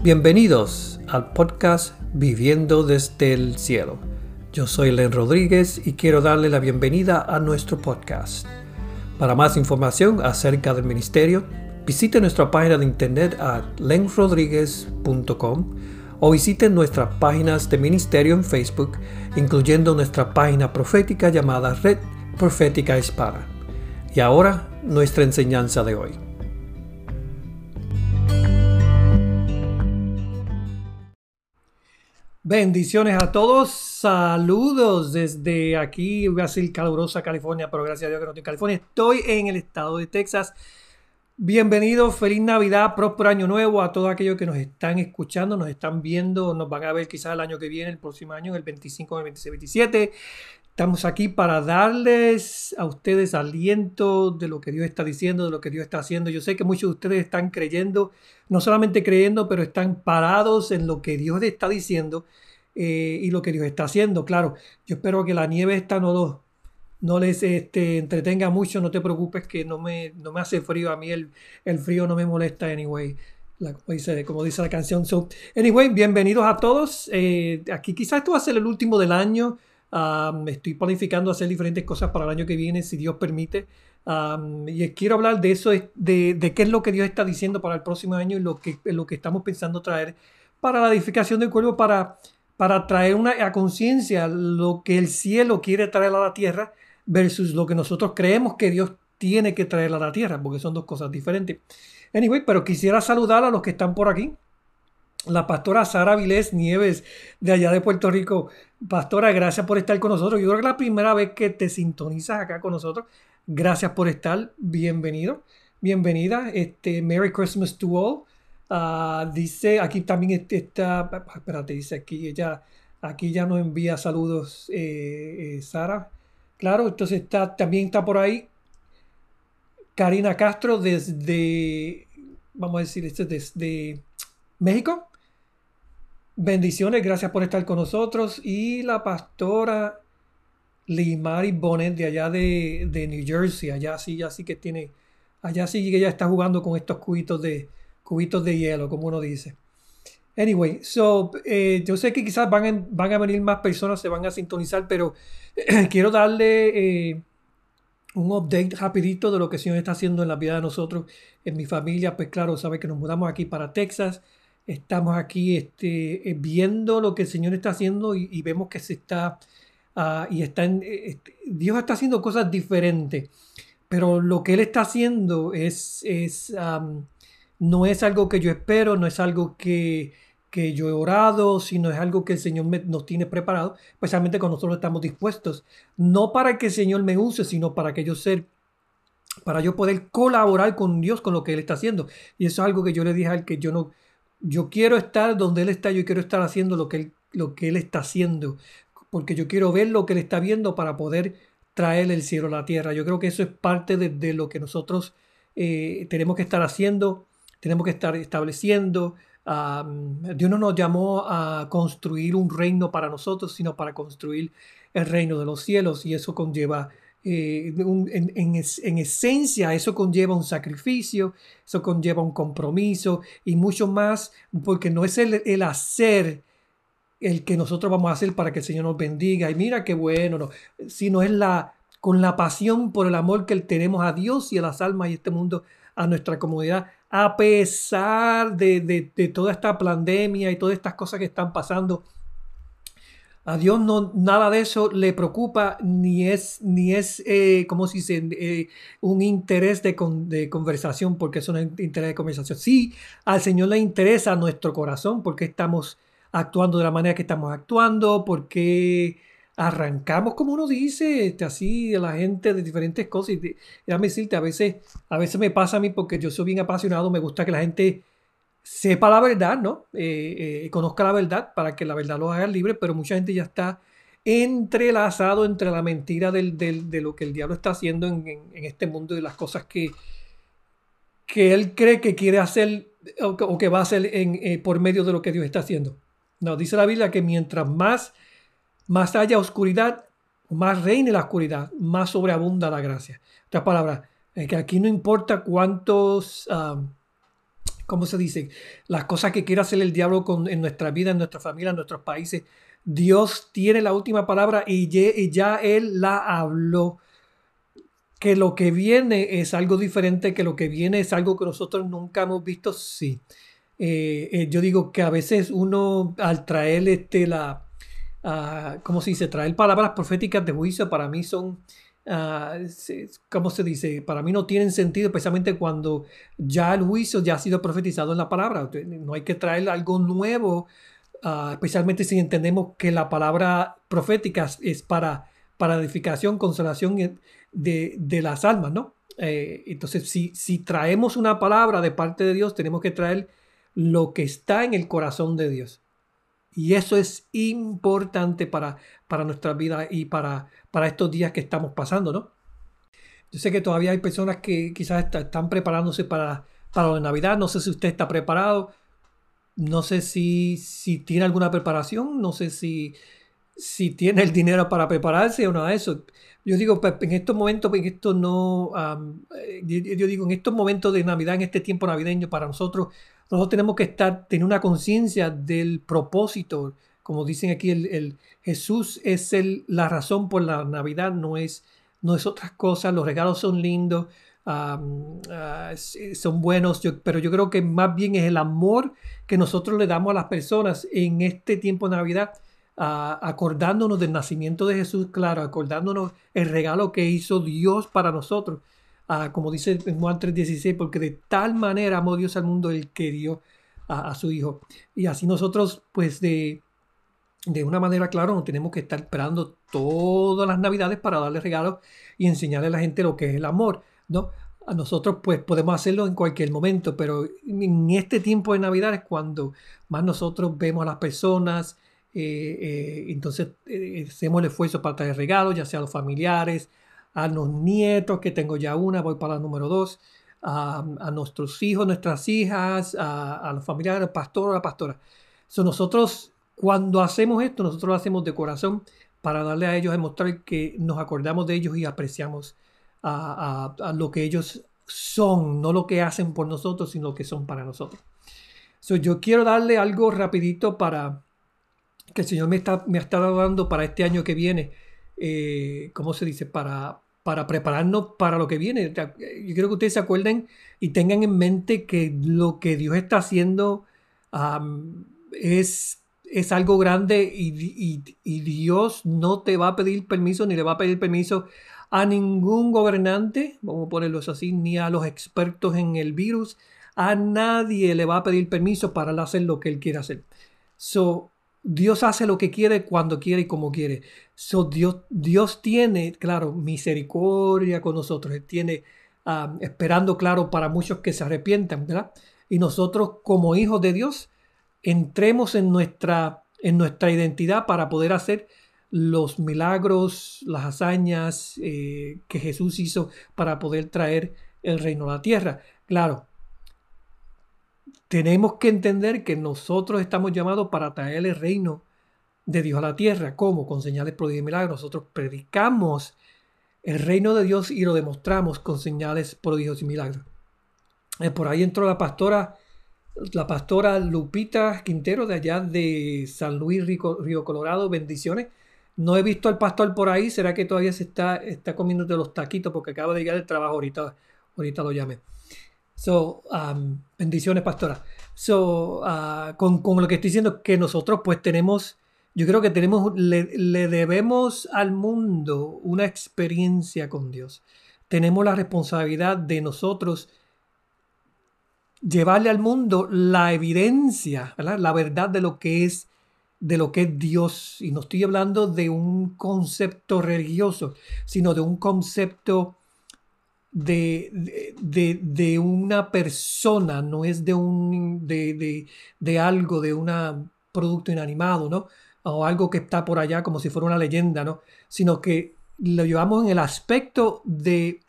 Bienvenidos al podcast Viviendo desde el Cielo. Yo soy Len Rodríguez y quiero darle la bienvenida a nuestro podcast. Para más información acerca del ministerio, visite nuestra página de internet a lenrodríguez.com o visite nuestras páginas de ministerio en Facebook, incluyendo nuestra página profética llamada Red Profética Espada. Y ahora, nuestra enseñanza de hoy. Bendiciones a todos, saludos desde aquí, decir calurosa California, pero gracias a Dios que no estoy en California, estoy en el estado de Texas. Bienvenidos, feliz Navidad, próspero año nuevo a todos aquellos que nos están escuchando, nos están viendo, nos van a ver quizás el año que viene, el próximo año, el 25, el 26, 27. Estamos aquí para darles a ustedes aliento de lo que Dios está diciendo, de lo que Dios está haciendo. Yo sé que muchos de ustedes están creyendo, no solamente creyendo, pero están parados en lo que Dios está diciendo eh, y lo que Dios está haciendo. Claro, yo espero que la nieve esta no, no les este, entretenga mucho, no te preocupes que no me, no me hace frío. A mí el, el frío no me molesta, anyway. como, dice, como dice la canción. So, anyway, bienvenidos a todos. Eh, aquí quizás esto va a ser el último del año. Me estoy planificando hacer diferentes cosas para el año que viene, si Dios permite. y quiero hablar de eso, de, de, qué es lo que Dios está diciendo para el próximo año y lo que, lo que estamos pensando traer para la edificación del cuerpo, para, para traer una, a conciencia lo que el cielo quiere traer a la tierra versus lo que nosotros creemos que Dios tiene que traer a la tierra, porque son dos cosas diferentes. Anyway, pero quisiera saludar a los que están por aquí la pastora Sara Vilés Nieves de allá de Puerto Rico. Pastora, gracias por estar con nosotros. Yo creo que es la primera vez que te sintonizas acá con nosotros. Gracias por estar. Bienvenido. Bienvenida. Este, Merry Christmas to all. Ah, dice, aquí también está, espérate, dice aquí, ella, aquí ya nos envía saludos eh, eh, Sara. Claro, entonces está, también está por ahí Karina Castro desde, vamos a decir, desde México. Bendiciones, gracias por estar con nosotros. Y la pastora Limari Bonet de allá de, New Jersey, allá sí, ya sí que tiene, allá sí que ella está jugando con estos cubitos de, cubitos de hielo, como uno dice. Anyway, so, eh, yo sé que quizás van van a venir más personas, se van a sintonizar, pero quiero darle eh, un update rapidito de lo que el Señor está haciendo en la vida de nosotros, en mi familia. Pues claro, sabe que nos mudamos aquí para Texas estamos aquí este, eh, viendo lo que el Señor está haciendo y, vemos que se está, ah, y está eh, este, Dios está haciendo cosas diferentes, pero lo que Él está haciendo es, es no es algo que yo espero, no es algo que, que yo he orado, sino es algo que el Señor nos tiene preparado, especialmente cuando nosotros estamos dispuestos, no para que el Señor me use, sino para que yo ser para yo poder colaborar con Dios con lo que Él está haciendo. Y eso es algo que yo le dije al que yo no, yo quiero estar donde Él está, yo quiero estar haciendo lo que Él, lo que él está haciendo, porque yo quiero ver lo que Él está viendo para poder traer el cielo a la tierra. Yo creo que eso es parte de, lo que nosotros eh, tenemos que estar haciendo, tenemos que estar estableciendo. Dios no nos llamó a construir un reino para nosotros, sino para construir el reino de los cielos y eso conlleva eh, en, esencia eso conlleva un sacrificio, eso conlleva un compromiso y mucho más, porque no es el, hacer el que nosotros vamos a hacer para que el Señor nos bendiga y mira qué bueno, no, sino es la con la pasión por el amor que tenemos a Dios y a las almas y este mundo, a nuestra comunidad, a pesar de, de toda esta pandemia y todas estas cosas que están pasando a Dios no, nada de eso le preocupa, ni es, ni es eh, como si se, eh, un interés de, de, conversación, porque es un interés de conversación. Sí, al Señor le interesa nuestro corazón, porque estamos actuando de la manera que estamos actuando, porque arrancamos, como uno dice, este, así a la gente de diferentes cosas. Y déjame decirte, a veces, a veces me pasa a mí porque yo soy bien apasionado, me gusta que la gente sepa la verdad, ¿no? Eh, eh, conozca la verdad para que la verdad lo haga libre, pero mucha gente ya está entrelazado entre la mentira de lo que el diablo está haciendo en, este mundo y las cosas que, que él cree que quiere hacer o que, va a hacer eh, por medio de lo que Dios está haciendo. No, dice la Biblia que mientras más, más haya oscuridad, más reine la oscuridad, más sobreabunda la gracia. Otra palabra, que aquí no importa cuántos... ¿cómo se dice? Las cosas que quiere hacer el diablo con, en nuestra vida, en nuestra familia, en nuestros países. Dios tiene la última palabra y ya, Él la habló. Que lo que viene es algo diferente, que lo que viene es algo que nosotros nunca hemos visto, sí. Eh, eh, yo digo que a veces uno al traer este, la, uh, ¿cómo se dice? Traer palabras proféticas de juicio para mí son Ah, ¿cómo se dice? Para mí no tienen sentido, especialmente cuando ya el juicio ya ha sido profetizado en la palabra. No hay que traer algo nuevo, ah, especialmente si entendemos que la palabra profética es para, para edificación, consolación de, de las almas, ¿no? Eh, entonces, si, si traemos una palabra de parte de Dios, tenemos que traer lo que está en el corazón de Dios. Y eso es importante para, para nuestra vida y para, para estos días que estamos pasando, ¿no? Yo sé que todavía hay personas que quizás están preparándose para, para la Navidad. No sé si usted está preparado. No sé si, si tiene alguna preparación. No sé si, si tiene el dinero para prepararse o nada de eso. Yo digo, pues, en estos momentos, en esto no, eh, yo digo, en estos momentos de Navidad, en este tiempo navideño, para nosotros, nosotros tenemos que estar, tener una conciencia del propósito, como dicen aquí, el, Jesús es el, la razón por la Navidad, no es, no es otras cosas, los regalos son lindos, ah, son buenos, pero yo creo que más bien es el amor que nosotros le damos a las personas en este tiempo de Navidad, acordándonos del nacimiento de Jesús, claro, acordándonos el regalo que hizo Dios para nosotros, como dice en Juan 3:16, porque de tal manera amó Dios al mundo el que dio a su Hijo. Y así nosotros, pues de de una manera, claro, no tenemos que estar esperando todas las navidades para darle regalos y enseñarle a la gente lo que es el amor, ¿no? A nosotros pues podemos hacerlo en cualquier momento, pero en este tiempo de Navidad es cuando más nosotros vemos a las personas, eh, eh, entonces eh, hacemos el esfuerzo para traer regalos, ya sea a los familiares, a los nietos, que tengo ya una, voy para la número dos, a, nuestros hijos, nuestras hijas, a, los familiares, al pastor o la pastora. So, nosotros cuando hacemos esto, nosotros lo hacemos de corazón para darle a ellos, demostrar que nos acordamos de ellos y apreciamos a, lo que ellos son, no lo que hacen por nosotros, sino lo que son para nosotros. yo quiero darle algo rapidito para que el Señor me está, me está dando para este año que viene. Eh, ¿Cómo se dice? Para, para prepararnos para lo que viene. Yo quiero que ustedes se acuerden y tengan en mente que lo que Dios está haciendo es es algo grande y, Dios no te va a pedir permiso ni le va a pedir permiso a ningún gobernante, vamos a ponerlo así, ni a los expertos en el virus, a nadie le va a pedir permiso para hacer lo que él quiere hacer. So, Dios hace lo que quiere cuando quiere y como quiere. So, Dios, Dios tiene, claro, misericordia con nosotros. Él tiene, ah, esperando, claro, para muchos que se arrepientan, ¿verdad? Y nosotros como hijos de Dios, entremos en nuestra, en nuestra identidad para poder hacer los milagros, las hazañas eh, que Jesús hizo para poder traer el reino a la tierra. Claro, tenemos que entender que nosotros estamos llamados para traer el reino de Dios a la tierra. ¿Cómo? Con señales, prodigios y milagros. Nosotros predicamos el reino de Dios y lo demostramos con señales, prodigios y milagros. Eh, por ahí entró la pastora la pastora Lupita Quintero de allá de San Luis, Río, Colorado. Bendiciones. No he visto al pastor por ahí. ¿Será que todavía se está, está comiendo de los taquitos? Porque acaba de llegar el trabajo. Ahorita, ahorita lo llame. So, um, bendiciones, pastora. So, uh, con, con, lo que estoy diciendo, que nosotros pues tenemos, yo creo que tenemos, le, le debemos al mundo una experiencia con Dios. Tenemos la responsabilidad de nosotros llevarle al mundo la evidencia, la verdad de lo que es de lo que es Dios. Y no estoy hablando de un concepto religioso, sino de un concepto de, de, una persona, no es de un de, de algo, de un producto inanimado, ¿no? O algo que está por allá como si fuera una leyenda, ¿no? Sino que lo llevamos en el aspecto de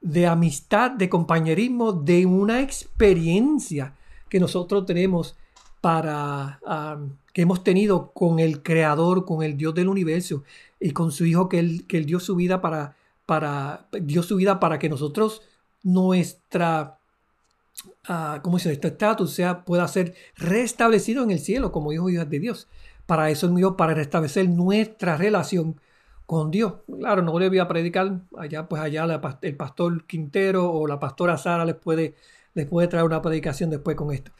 de amistad, de compañerismo, de una experiencia que nosotros tenemos para que hemos tenido con el creador, con el Dios del universo y con su hijo que él, que él dio su vida para, para dio su vida para que nosotros nuestra uh, ¿cómo dice? Este estatus sea, pueda ser restablecido en el cielo como hijos y hijas de Dios. Para eso es para restablecer nuestra relación con Dios. Claro, no le voy a predicar allá, pues allá el pastor Quintero o la pastora Sara les puede, les puede traer una predicación después con esto.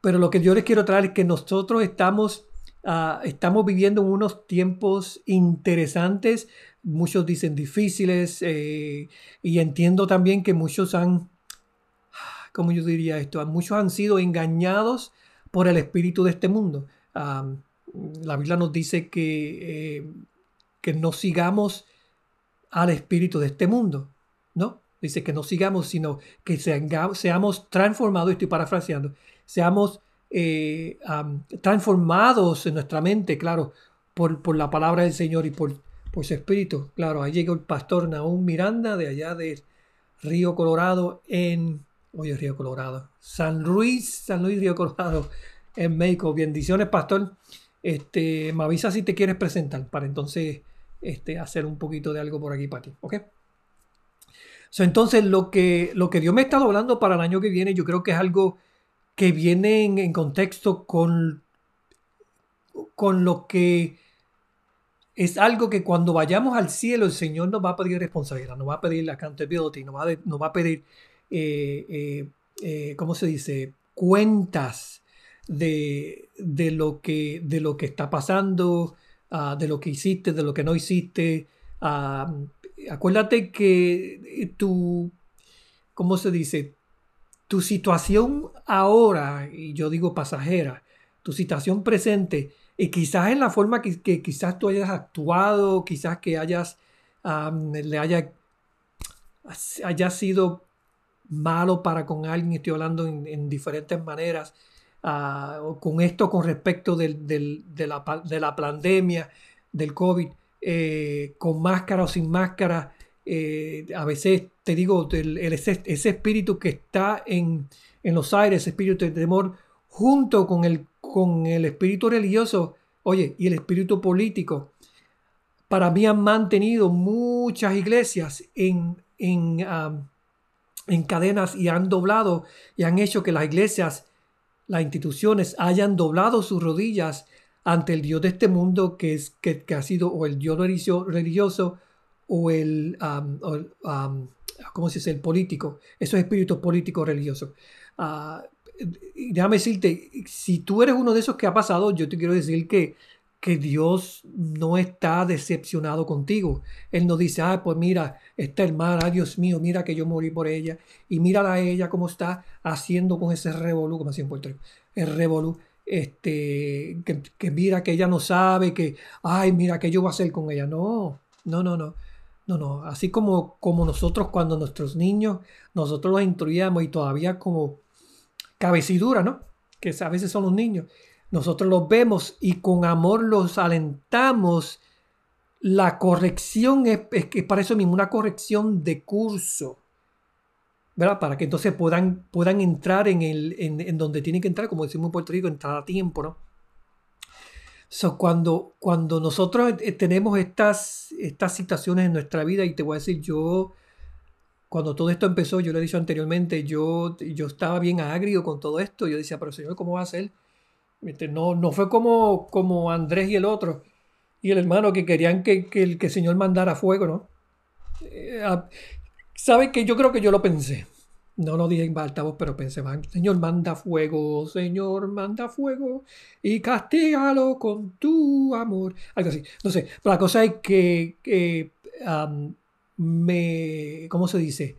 Pero lo que yo les quiero traer es que nosotros estamos, uh, estamos viviendo unos tiempos interesantes, muchos dicen difíciles, eh, y entiendo también que muchos han, ¿cómo yo diría esto? Muchos han sido engañados por el espíritu de este mundo. la Biblia nos dice que, eh, que no sigamos al espíritu de este mundo, ¿no? Dice que no sigamos, sino que seamos transformados, estoy parafraseando, seamos eh, transformados en nuestra mente, claro, por, por, la palabra del Señor y por, por su espíritu. Claro, ahí llega el pastor Naúm Miranda de allá de Río Colorado en Oye, Río Colorado. San Luis, San Luis, Río Colorado, en México. Bendiciones, pastor. Este, me avisa si te quieres presentar para entonces este, hacer un poquito de algo por aquí para ti. ¿Ok? entonces, lo que, lo que Dios me está hablando para el año que viene, yo creo que es algo que viene en, contexto con, con lo que es algo que cuando vayamos al cielo, el Señor nos va a pedir responsabilidad, nos va a pedir la accountability, nos va nos va a pedir eh, eh, eh, ¿cómo se dice? Cuentas de, lo, que, de lo que está pasando, ah, de lo que hiciste, de lo que no hiciste. Ah, acuérdate que tu, ¿cómo se dice? Tu situación ahora, y yo digo pasajera, tu situación presente, y quizás en la forma que, quizás tú hayas actuado, quizás que hayas, le haya, haya sido malo para con alguien, estoy hablando en, diferentes maneras, ah, con esto con respecto de, la, pandemia, del COVID, eh, con máscara o sin máscara, eh, a veces te digo, ese, espíritu que está en, los aires, ese espíritu de temor, junto con el, con el espíritu religioso, oye, y el espíritu político, para mí han mantenido muchas iglesias en, en, en cadenas y han doblado y han hecho que las iglesias, las instituciones hayan doblado sus rodillas ante el Dios de este mundo que, es, que, ha sido o el Dios religioso o el, ¿cómo se dice? El político, esos espíritus políticos religiosos. Uh, déjame decirte, si tú eres uno de esos que ha pasado, yo te quiero decir que que Dios no está decepcionado contigo. Él no dice, ah, pues mira, esta hermana, Dios mío, mira que yo morí por ella. Y mírala a ella cómo está haciendo con ese revolú, como así en Puerto el revolú, este, que, mira que ella no sabe, que, ay, mira que yo voy a hacer con ella. No, no, no, no. No, no, así como, como nosotros cuando nuestros niños, nosotros los instruíamos y todavía como cabecidura, ¿no? Que a veces son los niños nosotros los vemos y con amor los alentamos. La corrección es, es, para eso mismo, una corrección de curso. ¿verdad? Para que entonces puedan, puedan entrar en, el, en, donde tienen que entrar, como decimos en Puerto Rico, entrar a tiempo, ¿no? So, cuando, cuando nosotros eh, tenemos estas, estas situaciones en nuestra vida, y te voy a decir, yo, cuando todo esto empezó, yo le he dicho anteriormente, yo, yo estaba bien agrio con todo esto. Yo decía, pero Señor, ¿cómo va a ser? No, no fue como, como Andrés y el otro, y el hermano que querían que, el, que Señor mandara fuego, ¿no? Eh, ah, ¿Sabe que yo creo que yo lo pensé? No lo dije en altavoz, pero pensé, Señor, manda fuego, Señor, manda fuego y castígalo con tu amor. Algo así. No sé, pero la cosa es que, me, ¿cómo se dice?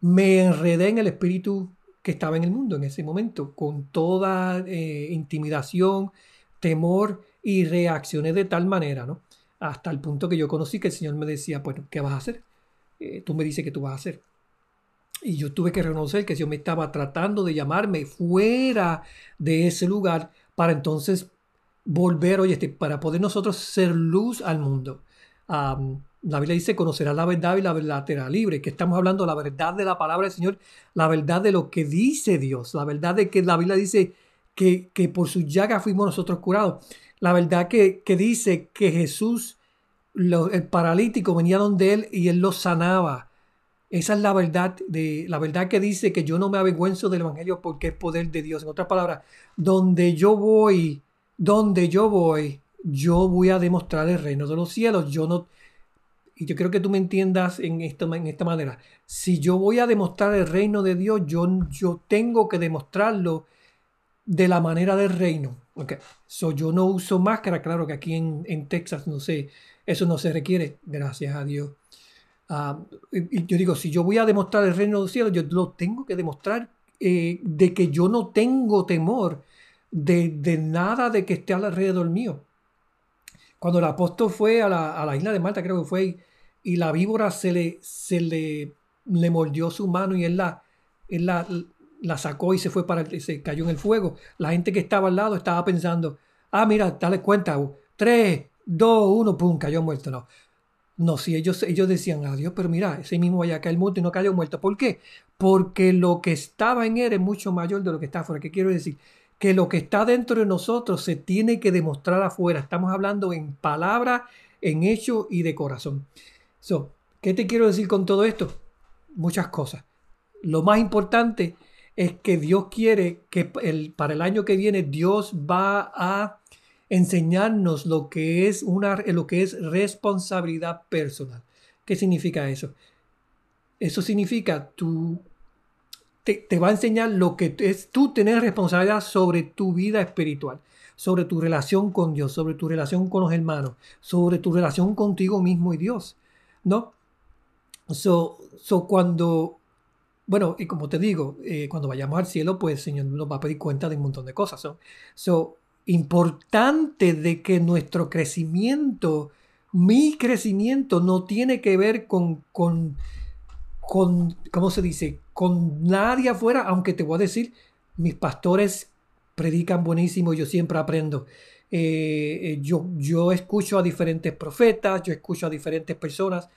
Me enredé en el espíritu que estaba en el mundo en ese momento, con toda eh, intimidación, temor y reacciones de tal manera, ¿no? Hasta el punto que yo conocí que el Señor me decía, bueno, ¿qué vas a hacer? Eh, tú me dices que tú vas a hacer. Y yo tuve que reconocer que Dios me estaba tratando de llamarme fuera de ese lugar para entonces volver, oye, este, para poder nosotros ser luz al mundo. La Biblia dice, conocerá la verdad y la verdad te libre. Que estamos hablando la verdad de la palabra del Señor, la verdad de lo que dice Dios, la verdad de que la Biblia dice que, que por su llaga fuimos nosotros curados. La verdad que, que dice que Jesús, el paralítico, venía donde él y él lo sanaba. Esa es la verdad, de, la verdad que dice que yo no me avergüenzo del Evangelio porque es poder de Dios. En otras palabras, donde yo voy, donde yo voy, yo voy a demostrar el reino de los cielos. Yo no, y yo creo que tú me entiendas en esta, en esta manera. Si yo voy a demostrar el reino de Dios, yo, yo tengo que demostrarlo de la manera del reino. Okay. So, yo no uso máscara, claro que aquí en, en Texas no sé, eso no se requiere, gracias a Dios. Ah, y, yo digo, si yo voy a demostrar el reino del cielo, yo lo tengo que demostrar eh, de que yo no tengo temor de, de, nada de que esté alrededor mío. Cuando el apóstol fue a la, a la isla de Malta, creo que fue, y la víbora se le, se le, le mordió su mano y él la, él la, la sacó y se fue para se cayó en el fuego. La gente que estaba al lado estaba pensando, ah, mira, dale cuenta, 3, 2, 1, pum, cayó muerto. No, no, si ellos, ellos decían, adiós, pero mira, ese mismo vaya a caer muerto y no cayó muerto. ¿Por qué? Porque lo que estaba en él es mucho mayor de lo que está afuera. ¿Qué quiero decir? Que lo que está dentro de nosotros se tiene que demostrar afuera. Estamos hablando en palabra, en hecho y de corazón. So, ¿Qué te quiero decir con todo esto? Muchas cosas. Lo más importante es que Dios quiere que el, para el año que viene Dios va a enseñarnos lo que es una lo que es responsabilidad personal. ¿Qué significa eso? Eso significa tú te, te, va a enseñar lo que es tú tener responsabilidad sobre tu vida espiritual, sobre tu relación con Dios, sobre tu relación con los hermanos, sobre tu relación contigo mismo y Dios, ¿no? So, so cuando bueno, y como te digo, eh, cuando vayamos al cielo, pues el Señor nos va a pedir cuenta de un montón de cosas. So, importante de que nuestro crecimiento, mi crecimiento, no tiene que ver con, con, con, ¿cómo se dice? Con nadie afuera, aunque te voy a decir, mis pastores predican buenísimo, yo siempre aprendo. Eh, eh, yo, yo escucho a diferentes profetas, yo escucho a diferentes personas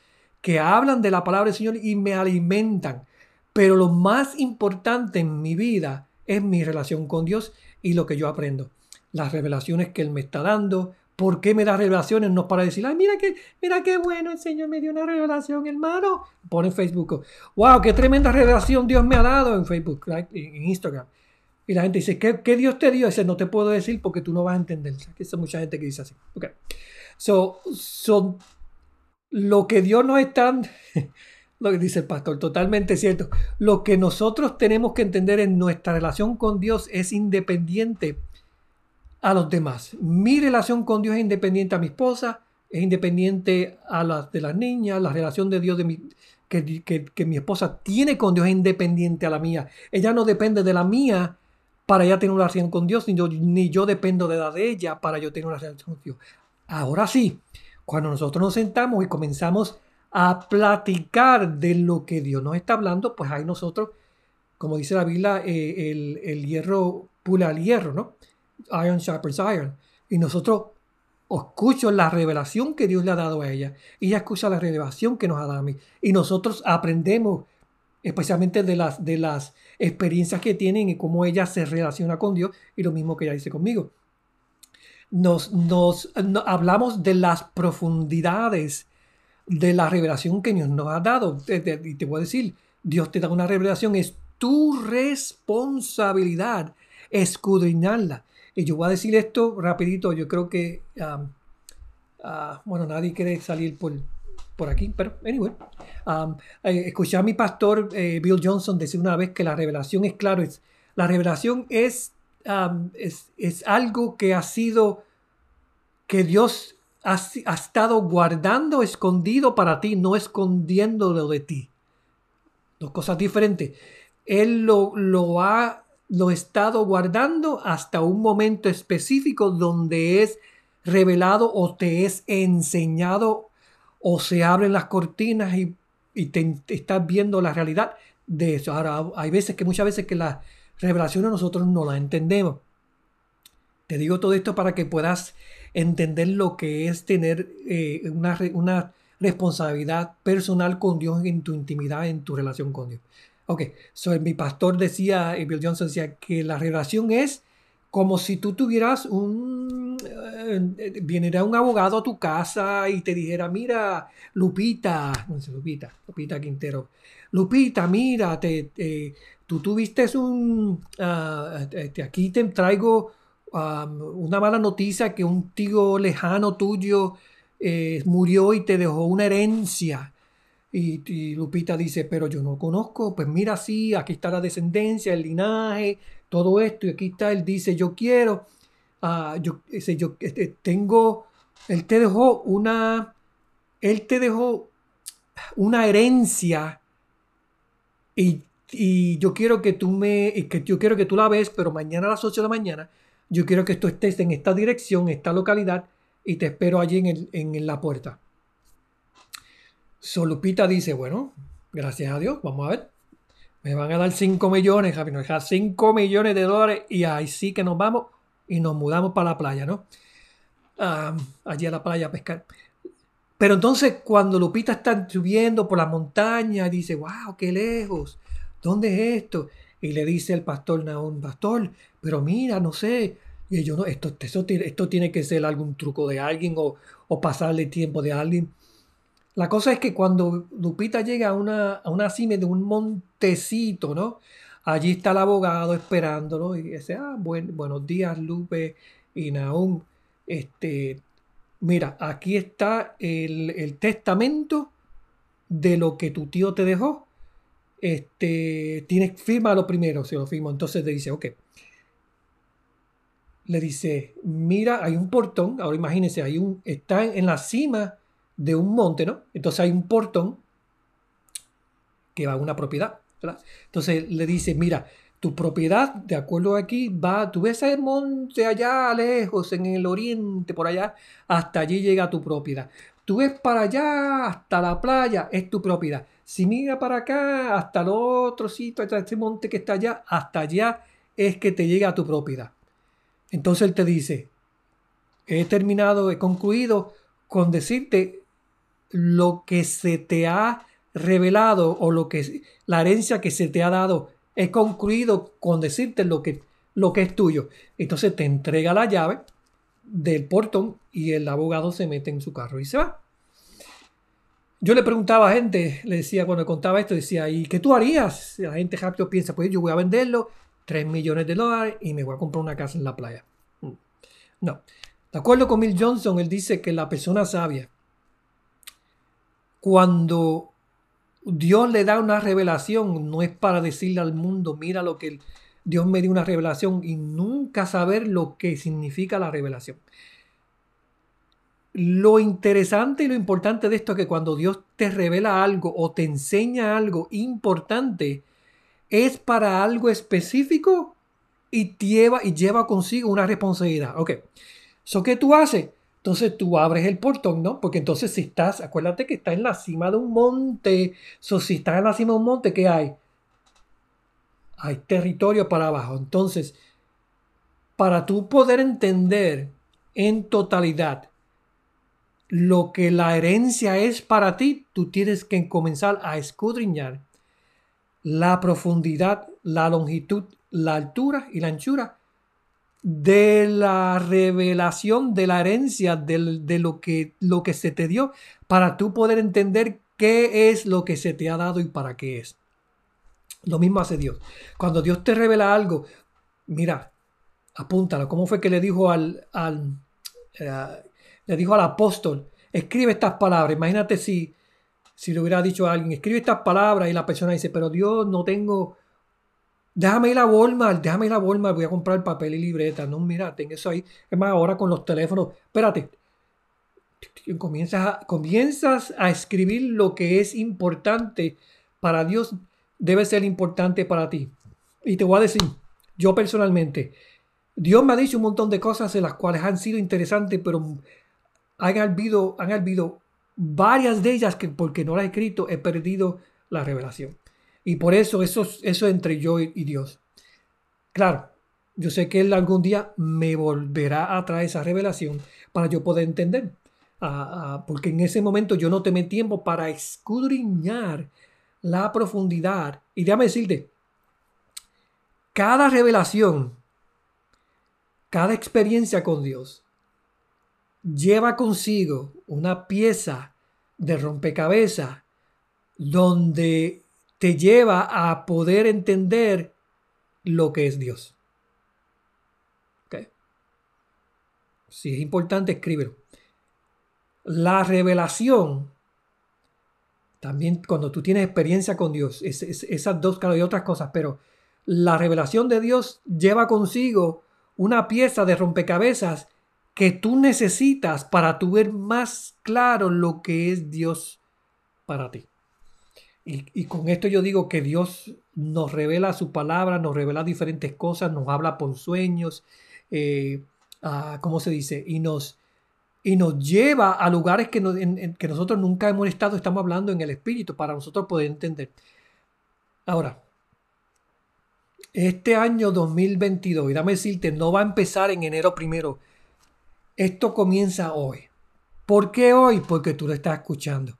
que hablan de la palabra del Señor y me alimentan. Pero lo más importante en mi vida es mi relación con Dios y lo que yo aprendo. Las revelaciones que Él me está dando. ¿Por qué me da revelaciones? No para decir, ay, mira que, mira qué bueno, el Señor me dio una revelación, hermano. Pone en Facebook, wow, qué tremenda revelación Dios me ha dado en Facebook, en Instagram. Y la gente dice, ¿qué, ¿qué, Dios te dio? Dice, no te puedo decir porque tú no vas a entender. Aquí hay mucha gente que dice así. Okay. So, so, lo que Dios nos está lo que dice el pastor, totalmente cierto. Lo que nosotros tenemos que entender en nuestra relación con Dios es independiente a los demás. Mi relación con Dios es independiente a mi esposa, es independiente a las de las niñas, la relación de Dios de mi, que, que, mi esposa tiene con Dios es independiente a la mía. Ella no depende de la mía para ella tener una relación con Dios, ni yo, ni yo dependo de la de ella para yo tener una relación con Dios. Ahora sí, cuando nosotros nos sentamos y comenzamos a platicar de lo que Dios nos está hablando, pues ahí nosotros, como dice la Biblia, eh, el, hierro pula al hierro, ¿no? Iron sharpens iron. Y nosotros escucho la revelación que Dios le ha dado a ella. Y ella escucha la revelación que nos ha dado a mí. Y nosotros aprendemos especialmente de las, de las experiencias que tienen y cómo ella se relaciona con Dios y lo mismo que ella dice conmigo. Nos, nos hablamos de las profundidades de la revelación que Dios nos ha dado. Y te voy a decir, Dios te da una revelación, es tu responsabilidad escudriñarla. Y yo voy a decir esto rapidito, yo creo que, um, uh, bueno, nadie quiere salir por, por aquí, pero anyway, um, eh, escuché a mi pastor eh, Bill Johnson decir una vez que la revelación es claro, es, la revelación es, um, es, es algo que ha sido, que Dios ha, estado guardando escondido para ti, no escondiéndolo de ti. Dos cosas diferentes. Él lo, lo ha lo estado guardando hasta un momento específico donde es revelado o te es enseñado o se abren las cortinas y, y te, estás viendo la realidad de eso. Ahora, hay veces que muchas veces que las revelaciones nosotros no las entendemos. Te digo todo esto para que puedas entender lo que es tener eh, una, una, responsabilidad personal con Dios en tu intimidad, en tu relación con Dios. Ok, so, mi pastor decía, Bill Johnson decía que la relación es como si tú tuvieras un, eh, viniera un abogado a tu casa y te dijera, mira, Lupita, Lupita, Lupita Quintero, Lupita, mira, te, tú tuviste un, ah, este, aquí te traigo una mala noticia que un tío lejano tuyo eh, murió y te dejó una herencia. Y, Lupita dice, pero yo no conozco, pues mira, sí, aquí está la descendencia, el linaje, todo esto, y aquí está, él dice, yo quiero, uh, yo, este, tengo, él te dejó una, él te dejó una herencia y, yo quiero que tú me, que yo quiero que tú la ves, pero mañana a las 8 de la mañana, yo quiero que tú estés en esta dirección, esta localidad, y te espero allí en, en la puerta. Solupita dice, bueno, gracias a Dios, vamos a ver. Me van a dar 5 millones, Javi, nos dejar 5 millones de dólares y ahí sí que nos vamos y nos mudamos para la playa, ¿no? allí a la playa a pescar. Pero entonces cuando Lupita está subiendo por la montaña, dice, wow, qué lejos, ¿dónde es esto? Y le dice el pastor Naón, pastor, pero mira, no sé, y yo no, esto, esto, esto tiene que ser algún truco de alguien o, o pasarle tiempo de alguien. La cosa es que cuando Lupita llega a una, a una cima de un montecito, ¿no? Allí está el abogado esperándolo y dice, ah, buenos días Lupe y Naum. Este, mira, aquí está el, el, testamento de lo que tu tío te dejó. Este, tienes, lo primero, se lo firmo. Entonces le dice, ok. Le dice, mira, hay un portón. Ahora imagínense, hay un, está en la cima de un monte, ¿no? Entonces hay un portón que va a una propiedad. Entonces le dice, mira, tu propiedad, de acuerdo aquí, va, tú ves el monte allá lejos, en el oriente, por allá, hasta allí llega tu propiedad. Tú ves para allá, hasta la playa, es tu propiedad. Si mira para acá, hasta el otro sitio, hasta este monte que está allá, hasta allá es que te llega a tu propiedad. Entonces él te dice, he terminado, he concluido con decirte lo que se te ha revelado o lo que la herencia que se te ha dado es concluido con decirte lo que, lo que es tuyo. Entonces te entrega la llave del portón y el abogado se mete en su carro y se va. Yo le preguntaba a gente, le decía cuando contaba esto, decía, ¿y qué tú harías? La gente rápido piensa, pues yo voy a venderlo, 3 millones de dólares y me voy a comprar una casa en la playa. Mm. No. De acuerdo con Bill Johnson, él dice que la persona sabia cuando Dios le da una revelación, no es para decirle al mundo, mira lo que Dios me dio una revelación y nunca saber lo que significa la revelación. Lo interesante y lo importante de esto es que cuando Dios te revela algo o te enseña algo importante, es para algo específico y lleva, y lleva consigo una responsabilidad. Ok, ¿so qué tú haces? Entonces tú abres el portón, ¿no? Porque entonces si estás, acuérdate que está en la cima de un monte, so, si estás en la cima de un monte, ¿qué hay? Hay territorio para abajo. Entonces, para tú poder entender en totalidad lo que la herencia es para ti, tú tienes que comenzar a escudriñar la profundidad, la longitud, la altura y la anchura de la revelación de la herencia de, lo, que, lo que se te dio para tú poder entender qué es lo que se te ha dado y para qué es. Lo mismo hace Dios. Cuando Dios te revela algo, mira, apúntalo. ¿Cómo fue que le dijo al, al eh, le dijo al apóstol, escribe estas palabras? Imagínate si, si le hubiera dicho a alguien, escribe estas palabras y la persona dice, pero Dios no tengo Déjame ir a Walmart, déjame ir a Walmart, voy a comprar papel y libreta. No, mira, ten eso ahí. Es más, ahora con los teléfonos, espérate. Comienzas a, escribir lo que es importante para Dios, debe ser importante para ti. Y te voy a decir, yo personalmente, Dios me ha dicho un montón de cosas en las cuales han sido interesantes, pero han habido, han habido varias de ellas que porque no las he escrito he perdido la revelación. Y por eso, eso, entre yo y, Dios. Claro, yo sé que Él algún día me volverá a traer esa revelación para yo poder entender. Ah, ah, porque en ese momento yo no tomé tiempo para escudriñar la profundidad. Y déjame decirte, cada revelación, cada experiencia con Dios, lleva consigo una pieza de rompecabezas donde te lleva a poder entender lo que es Dios. Si es importante, escríbelo. La revelación, también cuando tú tienes experiencia con Dios, esas dos, claro, y otras cosas, pero la revelación de Dios lleva consigo una pieza de rompecabezas que tú necesitas para tu ver más claro lo que es Dios para ti. Y, con esto yo digo que Dios nos revela su palabra, nos revela diferentes cosas, nos habla por sueños, eh, ah, ¿cómo se dice? Y nos, y nos lleva a lugares que, nosotros nunca hemos estado, estamos hablando en el Espíritu, para nosotros poder entender. Ahora, este año 2022, y dame decirte, no va a empezar en enero primero. Esto comienza hoy. ¿Por qué hoy? Porque tú lo estás escuchando.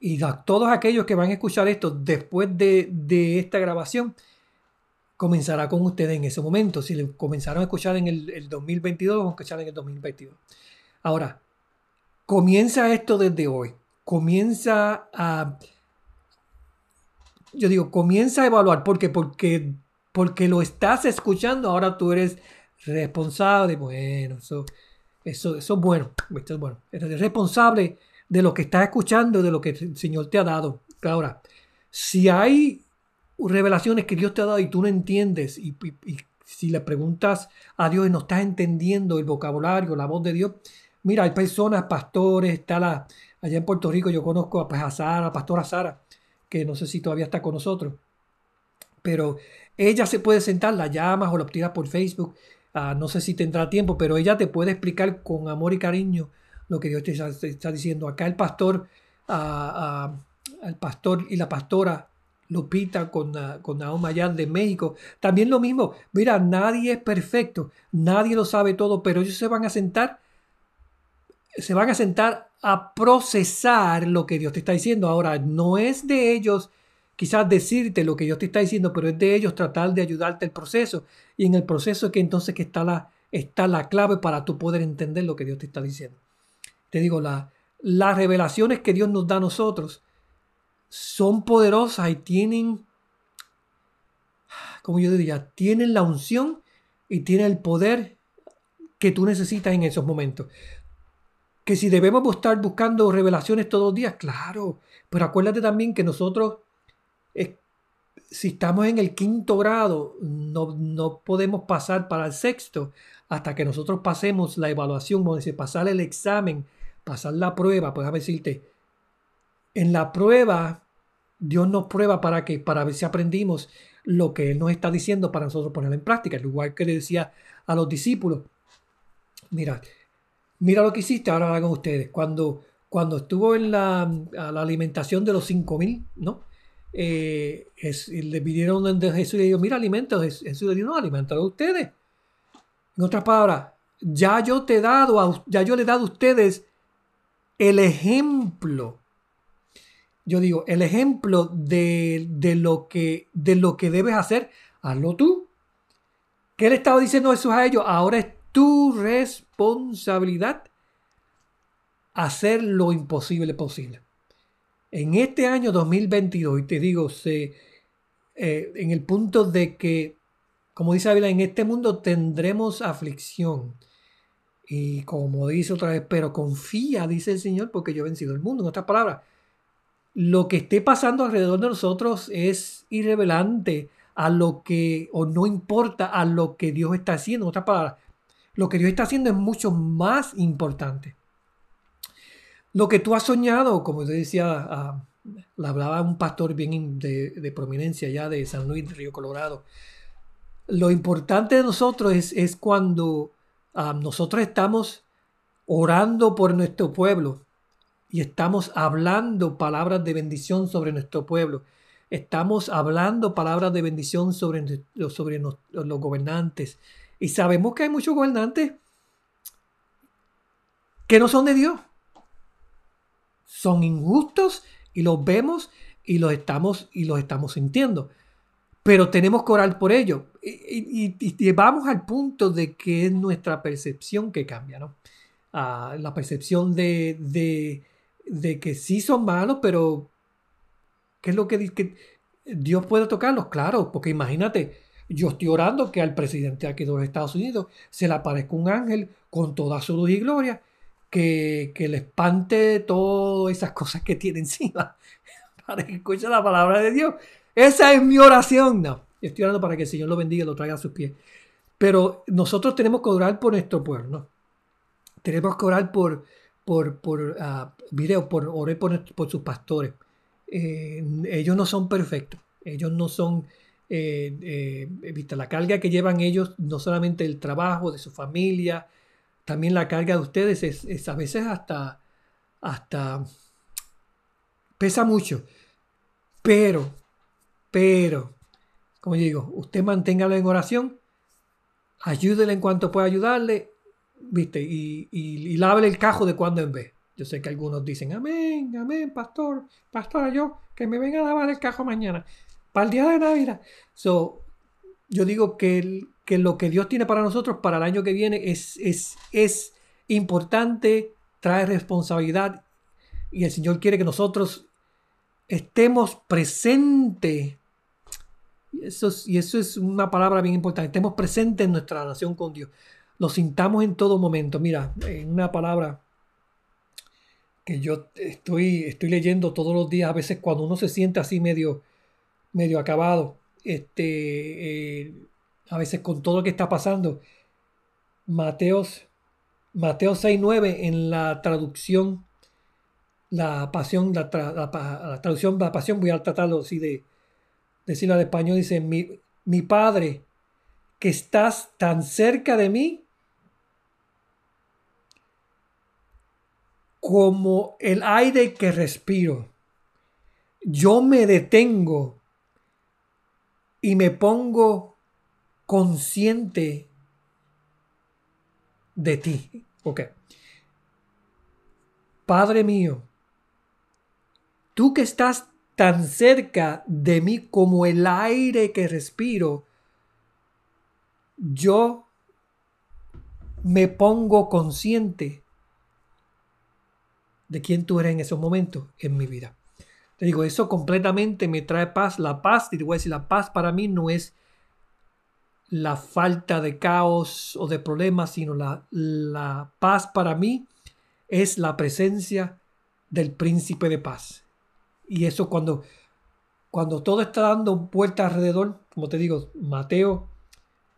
Y todos aquellos que van a escuchar esto después de, esta grabación, comenzará con ustedes en ese momento. Si le comenzaron a escuchar en el, 2022, vamos a escuchar en el 2022. Ahora, comienza esto desde hoy. Comienza a... Yo digo, comienza a evaluar. ¿Por qué? Porque, porque lo estás escuchando, ahora tú eres responsable. Bueno, eso, eso, eso es bueno. Esto es bueno. Eres responsable de lo que estás escuchando, de lo que el Señor te ha dado. Ahora, si hay revelaciones que Dios te ha dado y tú no entiendes, y, si le preguntas a Dios y no estás entendiendo el vocabulario, la voz de Dios, mira, hay personas, pastores, está la, allá en Puerto Rico yo conozco a, pues, a pastora Sara, que no sé si todavía está con nosotros, pero ella se puede sentar, la llamas o la obtienes por Facebook, ah, no sé si tendrá tiempo, pero ella te puede explicar con amor y cariño lo que Dios te está, diciendo. Acá el pastor, pastor y la pastora Lupita con, con Naoma de México, también lo mismo. Mira, nadie es perfecto, nadie lo sabe todo, pero ellos se van a sentar, se van a sentar a procesar lo que Dios te está diciendo. Ahora, no es de ellos quizás decirte lo que Dios te está diciendo, pero es de ellos tratar de ayudarte el proceso. Y en el proceso que entonces que está la, está la clave para tú poder entender lo que Dios te está diciendo. Te digo, la, las revelaciones que Dios nos da a nosotros son poderosas y tienen, como yo diría, tienen la unción y tienen el poder que tú necesitas en esos momentos. Que si debemos estar buscando revelaciones todos los días, claro, pero acuérdate también que nosotros, si estamos en el quinto grado, no, no, podemos pasar para el sexto hasta que nosotros pasemos la evaluación, como dice, pasar el examen pasar la prueba, pues decirte, en la prueba, Dios nos prueba para que, para ver si aprendimos lo que Él nos está diciendo para nosotros ponerlo en práctica. Igual que le decía a los discípulos, mira, mira lo que hiciste, ahora lo hagan ustedes. Cuando, cuando estuvo en la, alimentación de los cinco mil, ¿no? Eh, le pidieron de Jesús y le dijo, mira, alimento. Jesús le dijo, no, alimentalo ustedes. En otras palabras, ya yo te he dado, ya yo le he dado a ustedes el ejemplo, yo digo, el ejemplo de, lo, que, de lo que debes hacer, hazlo tú. ¿Qué le estaba diciendo Jesús a ellos? Ahora es tu responsabilidad hacer lo imposible posible. En este año 2022, y te digo, se, eh, en el punto de que, como dice Ávila, en este mundo tendremos aflicción. Y como dice otra vez, pero confía, dice el Señor, porque yo he vencido el mundo. En otras palabras, lo que esté pasando alrededor de nosotros es irrevelante a lo que, o no importa a lo que Dios está haciendo. En otras palabras, lo que Dios está haciendo es mucho más importante. Lo que tú has soñado, como te decía, uh, hablaba un pastor bien de, de, prominencia ya de San Luis, Río Colorado. Lo importante de nosotros es, es cuando nosotros estamos orando por nuestro pueblo y estamos hablando palabras de bendición sobre nuestro pueblo. Estamos hablando palabras de bendición sobre, sobre los, gobernantes. Y sabemos que hay muchos gobernantes que no son de Dios. Son injustos y los vemos y los estamos, y los estamos sintiendo pero tenemos que orar por ello. Y, y, vamos al punto de que es nuestra percepción que cambia, ¿no? la percepción de, de, que sí son malos, pero ¿qué es lo que, que Dios puede tocarlos? Claro, porque imagínate, yo estoy orando que al presidente aquí de los Estados Unidos se le aparezca un ángel con toda su luz y gloria, que, que le espante todas esas cosas que tiene encima, para que escuche la palabra de Dios. Esa es mi oración. No, estoy orando para que el Señor lo bendiga y lo traiga a sus pies. Pero nosotros tenemos que orar por nuestro pueblo. Tenemos que orar por, por, por uh, video, por orar por, sus pastores. Eh, ellos no son perfectos. Ellos no son, eh, eh, vista la carga que llevan ellos, no solamente el trabajo de su familia, también la carga de ustedes es, a veces hasta, hasta pesa mucho. Pero, pero, como digo, usted manténgalo en oración, ayúdele en cuanto pueda ayudarle, viste, y, y, lávele el cajo de cuando en vez. Yo sé que algunos dicen, amén, amén, pastor, pastora, yo, que me venga a lavar el cajo mañana, para el día de Navidad. So, yo digo que, que lo que Dios tiene para nosotros para el año que viene es, es, es importante, trae responsabilidad y el Señor quiere que nosotros estemos presentes. Y eso, es, y eso es una palabra bien importante. Estemos presentes en nuestra relación con Dios. Lo sintamos en todo momento. Mira, en una palabra que yo estoy, estoy leyendo todos los días, a veces cuando uno se siente así medio, medio acabado, este, eh, a veces con todo lo que está pasando. Mateos, Mateo 6.9 en la traducción, la pasión, la, traducción, la pasión, voy a tratarlo así de decirlo al español, dice, mi, mi Padre, que estás tan cerca de mí como el aire que respiro. Yo me detengo y me pongo consciente de ti. Ok. Padre mío, tú que estás tan cerca de mí como el aire que respiro, yo me pongo consciente de quién tú eres en esos momentos en mi vida. Te digo, eso completamente me trae paz. La paz, y te voy a decir, la paz para mí no es la falta de caos o de problemas, sino la, la paz para mí es la presencia del príncipe de paz. Y eso cuando, cuando todo está dando vuelta alrededor, como te digo, Mateo,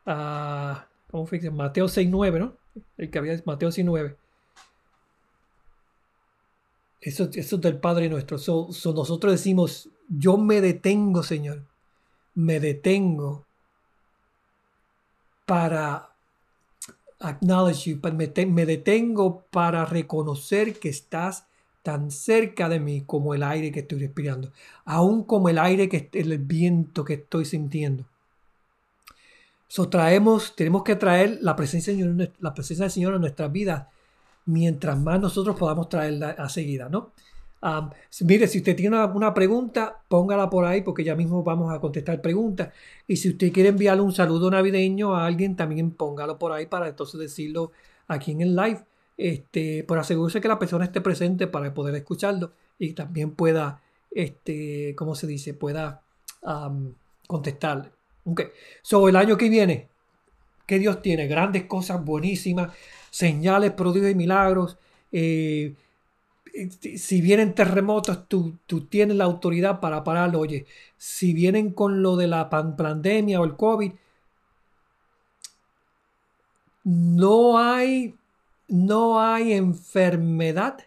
uh, ¿cómo fue? Mateo 6.9, ¿no? El que había Mateo 6.9. Eso, eso es del Padre nuestro. nosotros decimos, yo me detengo, Señor. Me detengo para acknowledge you, me detengo para reconocer que estás tan cerca de mí como el aire que estoy respirando, aún como el aire que el viento que estoy sintiendo. So, traemos, tenemos que traer la presencia, la del Señor en nuestras vidas mientras más nosotros podamos traerla a seguida, ¿no? mire, si usted tiene una, pregunta, póngala por ahí porque ya mismo vamos a contestar preguntas. Y si usted quiere enviarle un saludo navideño a alguien, también póngalo por ahí para entonces decirlo aquí en el live. Este, por asegurarse que la persona esté presente para poder escucharlo y también pueda, este, ¿cómo se dice? Pueda contestarle. Ok, so el año que viene, que Dios tiene grandes cosas buenísimas señales, prodigios y milagros. Eh, si vienen terremotos, tú, tú, tienes la autoridad para pararlo. Oye, si vienen con lo de la pandemia o el COVID, no hay, no hay enfermedad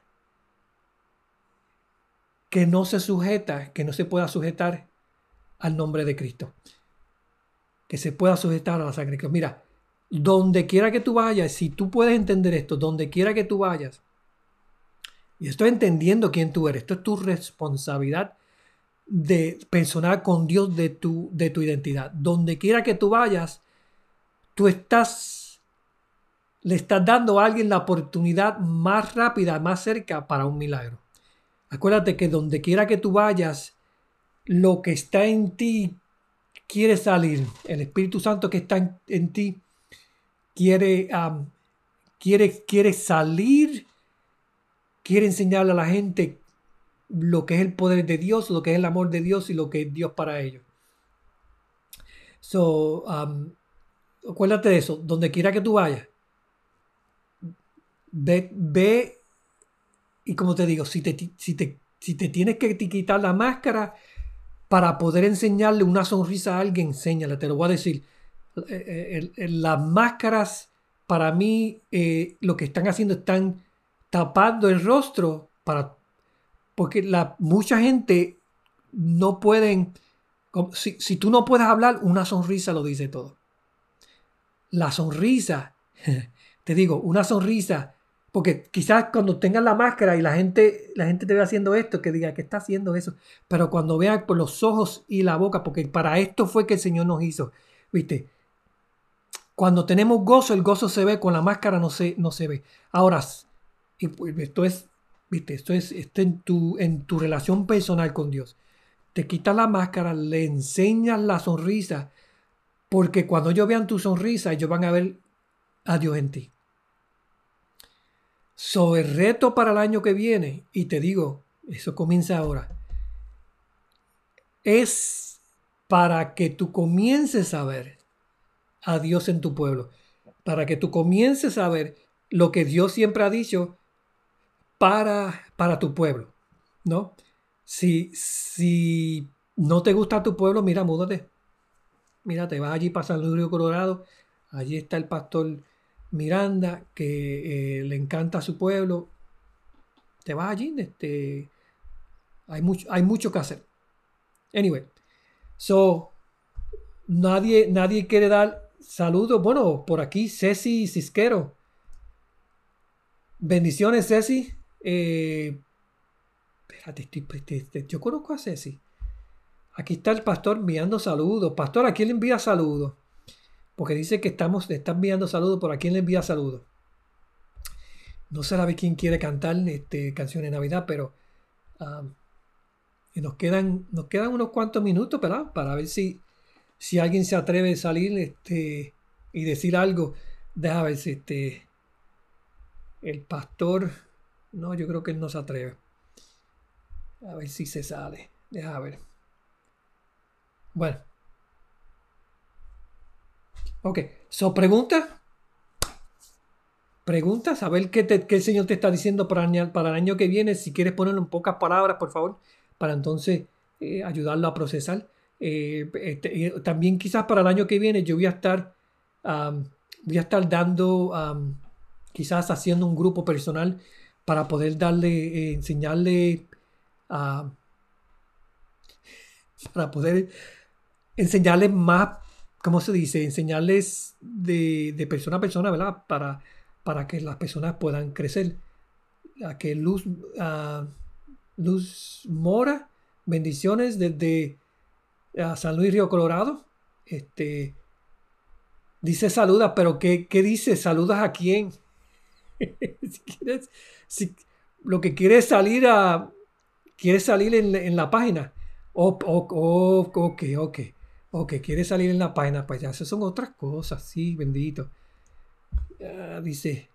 que no se sujeta, que no se pueda sujetar al nombre de Cristo. Que se pueda sujetar a la sangre de. Mira, donde quiera que tú vayas, si tú puedes entender esto, donde quiera que tú vayas, y estoy entendiendo quién tú eres, esto es tu responsabilidad de personal con Dios de tu, de tu identidad. Donde quiera que tú vayas, tú estás, le estás dando a alguien la oportunidad más rápida, más cerca para un milagro. Acuérdate que donde quiera que tú vayas, lo que está en ti quiere salir. El Espíritu Santo que está en ti quiere, quiere, quiere salir, quiere enseñarle a la gente lo que es el poder de Dios, lo que es el amor de Dios y lo que es Dios para ellos. So, acuérdate de eso, donde quiera que tú vayas, ve, ve y como te digo, si te, si te, si te tienes que quitar la máscara para poder enseñarle una sonrisa a alguien, enséñale, te lo voy a decir. Eh, eh, las máscaras, para mí, eh, lo que están haciendo, están tapando el rostro para porque la, mucha gente no pueden, si, si, tú no puedes hablar, una sonrisa lo dice todo. La sonrisa, te digo, una sonrisa, porque quizás cuando tengas la máscara y la gente, la gente te ve haciendo esto, que diga que está haciendo eso, pero cuando vean por los ojos y la boca, porque para esto fue que el Señor nos hizo, viste, cuando tenemos gozo, el gozo se ve, con la máscara no se, no se ve. Ahora, pues, esto es ¿Viste? Esto es, en, tu, en tu relación personal con Dios. Te quitas la máscara, le enseñas la sonrisa, porque cuando ellos vean tu sonrisa, ellos van a ver a Dios en ti. So, el reto para el año que viene, y te digo, eso comienza ahora, es para que tú comiences a ver a Dios en tu pueblo, para que tú comiences a ver lo que Dios siempre ha dicho, para, para tu pueblo, ¿no? Si, si no te gusta tu pueblo, mira, múdate. Mira, te vas allí para San Luis Colorado. Allí está el pastor Miranda, que eh, le encanta a su pueblo. Te vas allí. Este, hay, mucho, hay mucho que hacer. Anyway, so, nadie, nadie quiere dar saludos. Bueno, por aquí Ceci Cisquero. Bendiciones, Ceci. Eh, espérate, estoy, yo conozco a Ceci. Aquí está el pastor enviando saludos. Pastor, ¿a quién le envía saludos? Porque dice que estamos, le están enviando saludos, ¿por a quién le envía saludos? No se sabe quién quiere cantar este, canciones de Navidad, pero nos, quedan, nos quedan unos cuantos minutos para ver si, si alguien se atreve a salir este, y decir algo. Deja ver si este, el pastor no, yo creo que él no se atreve. A ver si se sale. Deja ver. Bueno. Ok. So, pregunta. Preguntas, a ver qué, el Señor te está diciendo para, para, el año que viene. Si quieres ponerlo en pocas palabras, por favor, para entonces eh, ayudarlo a procesar. Eh, este, también quizás para el año que viene yo voy a estar, voy a estar dando, quizás haciendo un grupo personal para poder darle, eh, enseñarle a, para poder enseñarles más, ¿cómo se dice? Enseñarles de, persona a persona, ¿verdad? Para, para que las personas puedan crecer. A que Luz, Luz Mora, bendiciones desde San Luis Río Colorado. Este, dice saluda, pero ¿qué, qué dice? ¿Saludas a quién? si quieres, si lo que quiere salir a quiere salir en, la página. o ok, ok, ok, quiere salir en la página, pues ya esas son otras cosas, sí, bendito. dice.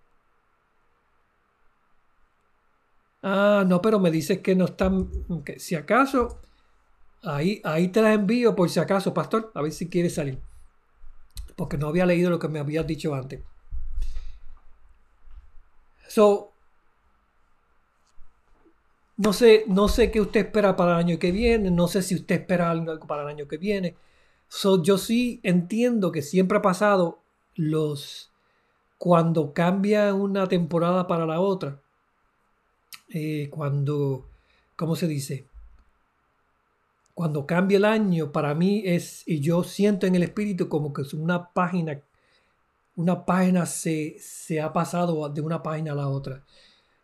Ah, no, pero me dices que no están. Que si acaso, ahí, ahí te las envío por si acaso, pastor, a ver si quiere salir. Porque no había leído lo que me habías dicho antes. So, no sé, no sé qué usted espera para el año que viene, no sé si usted espera algo para el año que viene. So, yo sí entiendo que siempre ha pasado los cuando cambia una temporada para la otra. Eh, cuando, ¿cómo se dice? Cuando cambia el año, para mí es, y yo siento en el espíritu como que es una página una página se, se ha pasado de una página a la otra.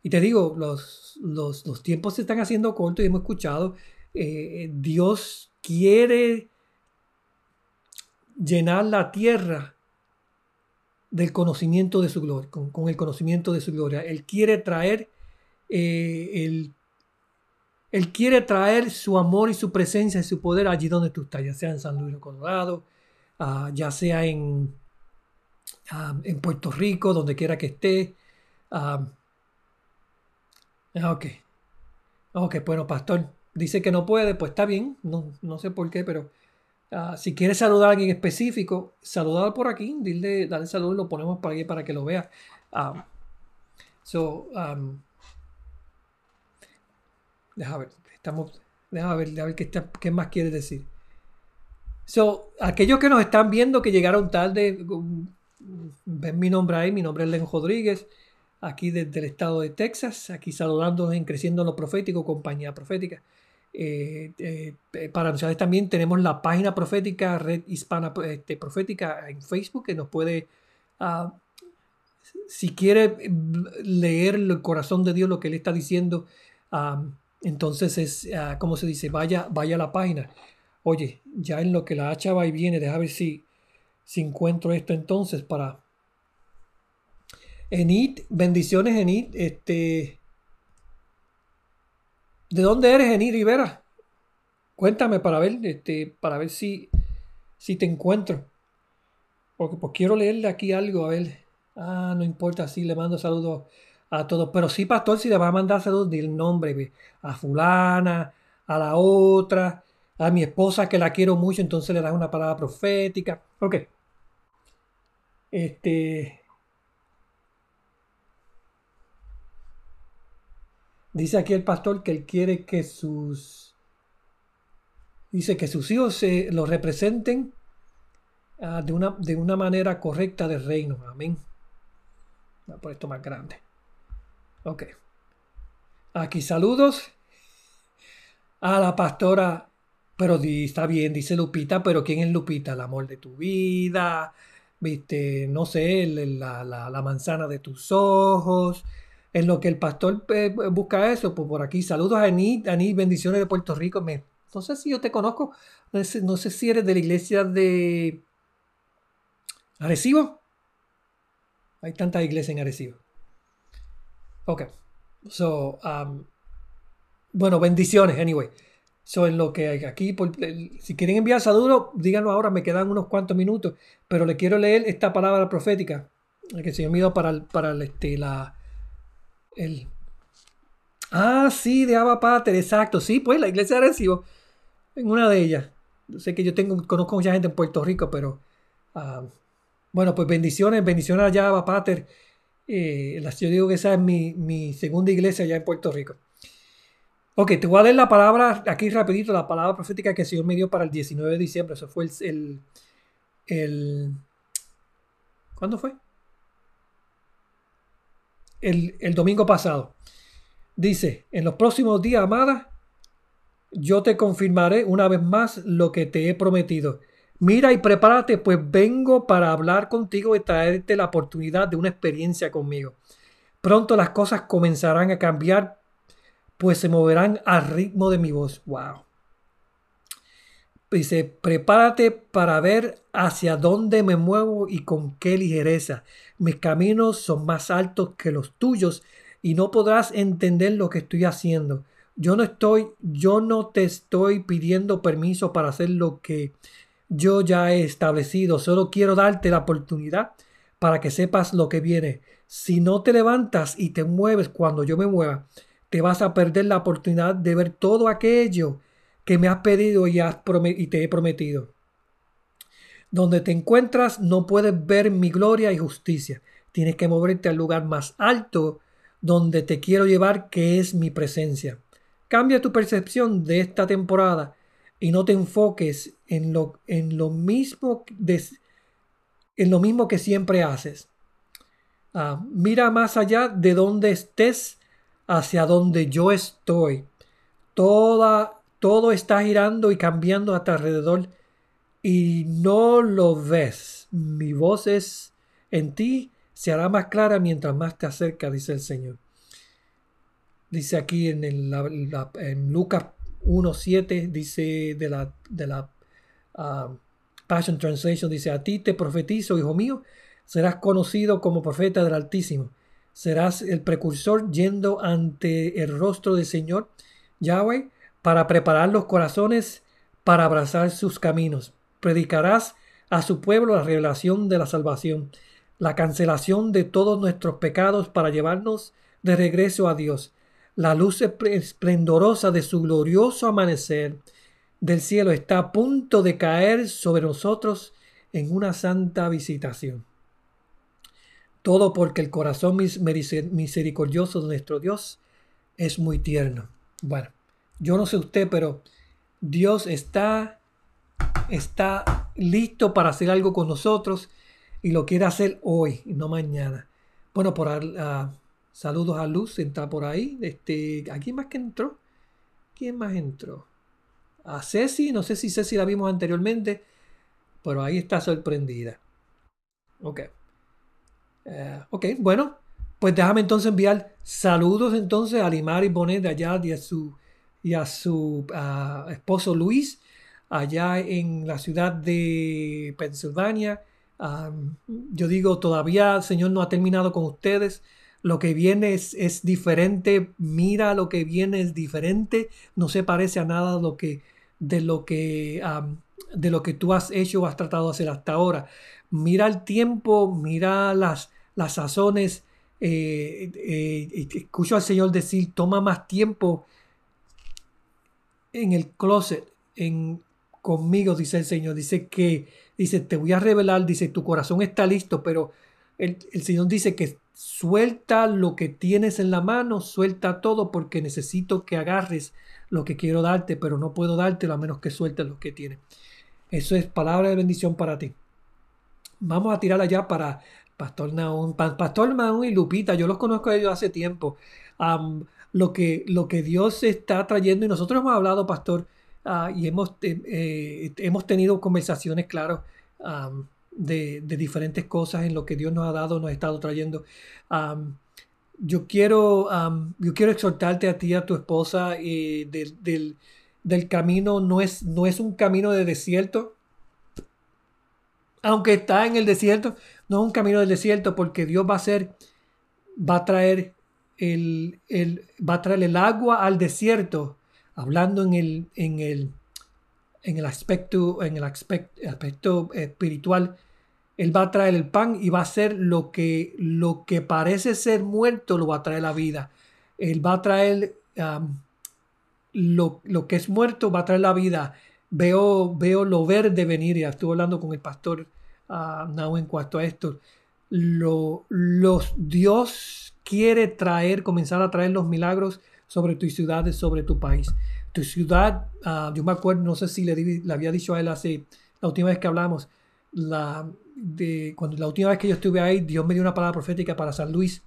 Y te digo, los, los, tiempos se están haciendo cortos y hemos escuchado, eh, Dios quiere llenar la tierra del conocimiento de su gloria, con, el conocimiento de su gloria. Él quiere traer eh, él quiere traer su amor y su presencia y su poder allí donde tú estás, ya sea en San Luis Colorado, ah, ya sea en, en Puerto Rico, donde quiera que esté. Ah, ok. Ok, bueno, pastor, dice que no puede, pues está bien, no, no sé por qué, pero ah, si quiere saludar a alguien específico, saludar por aquí, dile, dale saludo y lo ponemos por aquí para que lo vea. so, um, deja ver, estamos, deja ver, deja ver qué, qué más quiere decir. So, aquellos que nos están viendo que llegaron tarde, ven mi nombre ahí, mi nombre es Len Rodríguez, aquí desde el estado de Texas, aquí saludándonos en Creciendo en lo Profético, compañía profética. Eh, eh, para ustedes también tenemos la página profética, Red Hispana este, Profética en Facebook, que nos puede, uh, si quiere leer el corazón de Dios, lo que Él está diciendo, uh, entonces es, uh, como se dice, vaya, vaya a la página. Oye, ya en lo que la hacha va y viene, deja ver si, si encuentro esto entonces para... Enid, bendiciones Enid, este... ¿De dónde eres Enid Rivera? Cuéntame para ver, este, para ver si, si te encuentro. Porque pues quiero leerle aquí algo, a ver. Ah, no importa, sí, le mando saludos a todos. Pero sí, pastor, si le va a mandar saludos, del nombre, a fulana, a la otra, a mi esposa que la quiero mucho, entonces le das una palabra profética. Ok. Este. Dice aquí el pastor que él quiere que sus. Dice que sus hijos se lo representen ah, de, una, de una manera correcta del reino. Amén. Voy a poner esto más grande. Ok. Aquí saludos a la pastora pero está bien, dice Lupita, pero ¿quién es Lupita? El amor de tu vida, viste, no sé, la, manzana de tus ojos. En lo que el pastor eh, busca eso, pues por aquí. Saludos a Anit, Anit, bendiciones de Puerto Rico. Me, no sé si yo te conozco, no sé, si eres de la iglesia de Arecibo. Hay tantas iglesias en Arecibo. Ok. So, um, bueno, bendiciones, anyway. So, en lo que aquí, si quieren enviar saludos, díganlo ahora, me quedan unos cuantos minutos, pero le quiero leer esta palabra profética que se me para, el, para el, este, la, el... Ah, sí, de Abba Pater, exacto, sí, pues la iglesia de Recibo, en una de ellas. Sé que yo tengo, conozco mucha gente en Puerto Rico, pero ah, bueno, pues bendiciones, bendiciones allá Abba Pater. Eh, yo digo que esa es mi, mi segunda iglesia allá en Puerto Rico. Ok, te voy a leer la palabra aquí rapidito, la palabra profética que el Señor me dio para el 19 de diciembre. Eso fue el... el, ¿Cuándo fue? El, domingo pasado. Dice, en los próximos días, amada, yo te confirmaré una vez más lo que te he prometido. Mira y prepárate, pues vengo para hablar contigo y traerte la oportunidad de una experiencia conmigo. Pronto las cosas comenzarán a cambiar pues se moverán al ritmo de mi voz. Wow. Dice, prepárate para ver hacia dónde me muevo y con qué ligereza. Mis caminos son más altos que los tuyos y no podrás entender lo que estoy haciendo. Yo no estoy, yo no te estoy pidiendo permiso para hacer lo que yo ya he establecido. Solo quiero darte la oportunidad para que sepas lo que viene. Si no te levantas y te mueves cuando yo me mueva, te vas a perder la oportunidad de ver todo aquello que me has pedido y, te he prometido. Donde te encuentras no puedes ver mi gloria y justicia. Tienes que moverte al lugar más alto donde te quiero llevar, que es mi presencia. Cambia tu percepción de esta temporada y no te enfoques en lo, en lo, mismo, en lo mismo que siempre haces. Ah, mira más allá de donde estés hacia donde yo estoy. Toda, todo está girando y cambiando a tu alrededor y no lo ves. Mi voz es en ti, se hará más clara mientras más te acerca, dice el Señor. Dice aquí en, Lucas 1.7, dice de la, de la ah, Passion Translation, dice, a ti te profetizo, hijo mío, serás conocido como profeta del Altísimo serás el precursor yendo ante el rostro del Señor Yahweh para preparar los corazones para abrazar sus caminos. Predicarás a su pueblo la revelación de la salvación. la cancelación de todos nuestros pecados para llevarnos de regreso a Dios, la luz esplendorosa de su glorioso amanecer del cielo está a punto de caer sobre nosotros en una santa visitación. Todo porque el corazón misericordioso de nuestro Dios es muy tierno. Bueno, yo no sé usted, pero Dios está, está listo para hacer algo con nosotros y lo quiere hacer hoy y no mañana. Bueno, por uh, saludos a Luz, está por ahí. Este, ¿A quién más que entró? ¿Quién más entró? A Ceci, no sé si Ceci la vimos anteriormente, pero ahí está sorprendida. Ok. Eh, ok, bueno, pues déjame entonces enviar saludos entonces a Limar y Bonet de allá a su, y a su ah, esposo Luis, allá en la ciudad de Pensilvania. yo digo, todavía el Señor no ha terminado con ustedes. Lo que viene es, es, diferente. Mira, lo que viene es diferente. No se parece a nada de lo que, de lo que, de lo que tú has hecho o has tratado de hacer hasta ahora. Mira el tiempo, mira las, las sazones. Eh, eh, escucho al Señor decir, toma más tiempo en el closet, en, conmigo, dice el Señor. Dice que, dice, te voy a revelar, dice, tu corazón está listo, pero el, el Señor dice que suelta lo que tienes en la mano, suelta todo porque necesito que agarres lo que quiero darte, pero no puedo dártelo a menos que sueltes lo que tienes. Eso es palabra de bendición para ti. Vamos a tirar allá para Pastor Naún, Pastor Naún y Lupita. Yo los conozco ellos hace tiempo. Lo, que, lo que Dios está trayendo, y nosotros hemos hablado, Pastor, ah, y hemos, eh, hemos tenido conversaciones, claro, de, diferentes cosas en lo que Dios nos ha dado, nos ha estado trayendo. yo, quiero, yo quiero exhortarte a ti, a tu esposa, eh, del, del, camino, no es, no es un camino de desierto, aunque está en el desierto, no es un camino del desierto porque Dios va a ser, va a traer el, el, va a traer el agua al desierto, hablando en el, en el, en el aspecto, en el aspecto, aspecto espiritual, él va a traer el pan y va a hacer lo que, lo que parece ser muerto, lo va a traer la vida. Él va a traer lo, que es muerto, va a traer la vida. Veo, veo lo verde venir. Ya estuve hablando con el pastor uh, en cuanto a esto. Lo, los, Dios quiere traer, comenzar a traer los milagros sobre tu ciudad, sobre tu país. Tu ciudad, ah, yo me acuerdo, no sé si le, le había dicho a él hace la última vez que hablamos, la, de cuando la última vez que yo estuve ahí, Dios me dio una palabra profética para San Luis.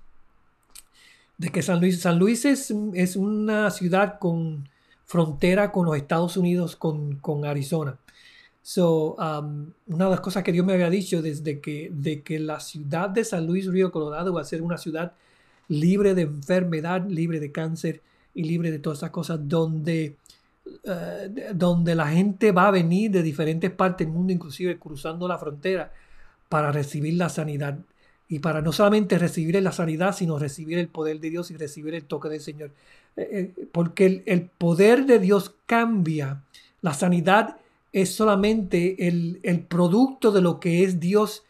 De que San Luis, San Luis es, es una ciudad con frontera con los Estados Unidos, con, con Arizona. So, um, una de las cosas que Dios me había dicho desde que, de que la ciudad de San Luis Río Colorado va a ser una ciudad libre de enfermedad, libre de cáncer y libre de todas esas cosas, donde eh, donde la gente va a venir de diferentes partes del mundo, inclusive cruzando la frontera, para recibir la sanidad. Y para no solamente recibir la sanidad, sino recibir el poder de Dios y recibir el toque del Señor. Eh, eh, porque el, poder de Dios cambia. La sanidad es solamente el, el producto de lo que es Dios,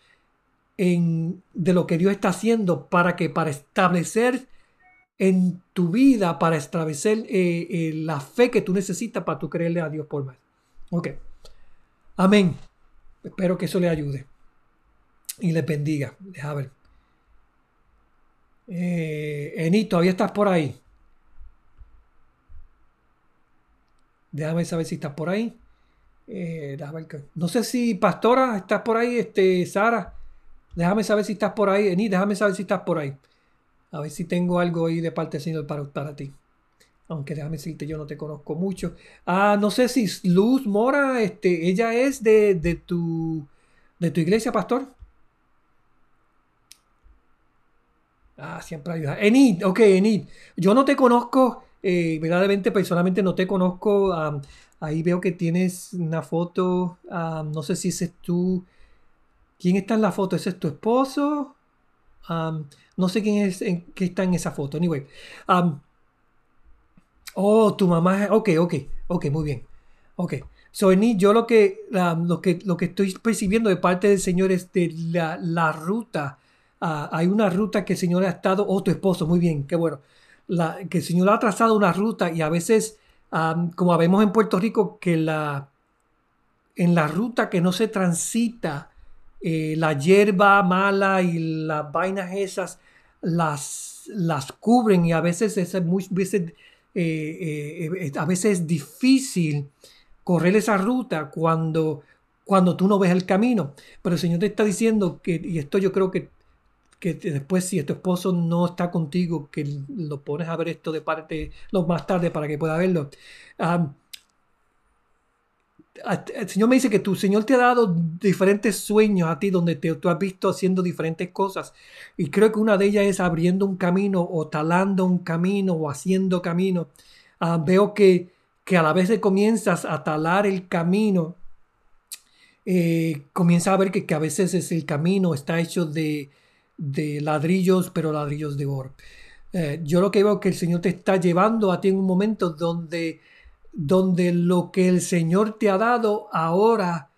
en, de lo que Dios está haciendo para que para establecer en tu vida para establecer eh, eh, la fe que tú necesitas para tú creerle a Dios por más. Ok. Amén. Espero que eso le ayude y le bendiga. Deja ver. Eh, Eni, todavía estás por ahí. Déjame saber si estás por ahí. Eh, no sé si Pastora estás por ahí, este, Sara. Déjame saber si estás por ahí. Eni, déjame saber si estás por ahí. A ver si tengo algo ahí de parte del Señor para, para ti. Aunque déjame decirte, yo no te conozco mucho. Ah, no sé si Luz Mora, este, ella es de, de tu de tu iglesia, pastor. Ah, siempre ayuda. Enid, ok, Enid. Yo no te conozco, eh, verdaderamente, personalmente no te conozco. Ahí veo que tienes una foto. no sé si ese es tú. ¿Quién está en la foto? ¿Ese es tu esposo? no sé quién es en, que está en esa foto. Anyway. oh, tu mamá. Ok, ok, ok, muy bien. Ok. So, yo lo que, lo que, lo que estoy percibiendo de parte del Señor es de la, ruta ah, hay una ruta que el Señor ha estado, o tu esposo, muy bien, qué bueno, la, que el Señor ha trazado una ruta y a veces, como vemos en Puerto Rico, que la, en la ruta que no se transita, eh, la hierba mala y las vainas esas las, las cubren y a veces es muy, veces, eh, eh, a veces es difícil correr esa ruta cuando, cuando tú no ves el camino. Pero el Señor te está diciendo que, y esto yo creo que, que después si tu esposo no está contigo, que lo pones a ver esto de parte lo más tarde para que pueda verlo. Ah, el Señor me dice que tu Señor te ha dado diferentes sueños a ti donde te, tú has visto haciendo diferentes cosas. Y creo que una de ellas es abriendo un camino o talando un camino o haciendo camino. Ah, veo que, que a la vez que comienzas a talar el camino, eh, comienza a ver que, que, a veces es el camino está hecho de, de ladrillos, pero ladrillos de oro. Eh, yo lo que veo que el Señor te está llevando a ti en un momento donde donde lo que el Señor te ha dado ahora,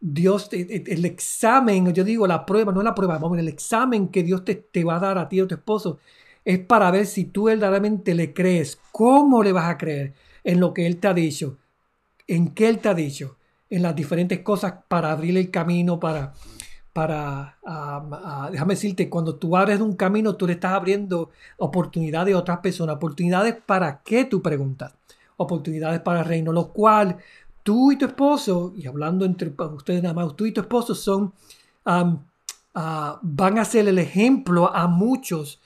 Dios, el examen, yo digo la prueba, no la prueba, vamos, el examen que Dios te, te va a dar a ti o a tu esposo es para ver si tú verdaderamente le crees. ¿Cómo le vas a creer en lo que Él te ha dicho? ¿En qué Él te ha dicho? En las diferentes cosas para abrir el camino, para, para, déjame decirte, cuando tú abres un camino, tú le estás abriendo oportunidades a otras personas, oportunidades para qué tú preguntas. Oportunidades para el reino, lo cual tú y tu esposo, y hablando entre ustedes nada más, tú y tu esposo son, ah, van a ser el ejemplo a muchos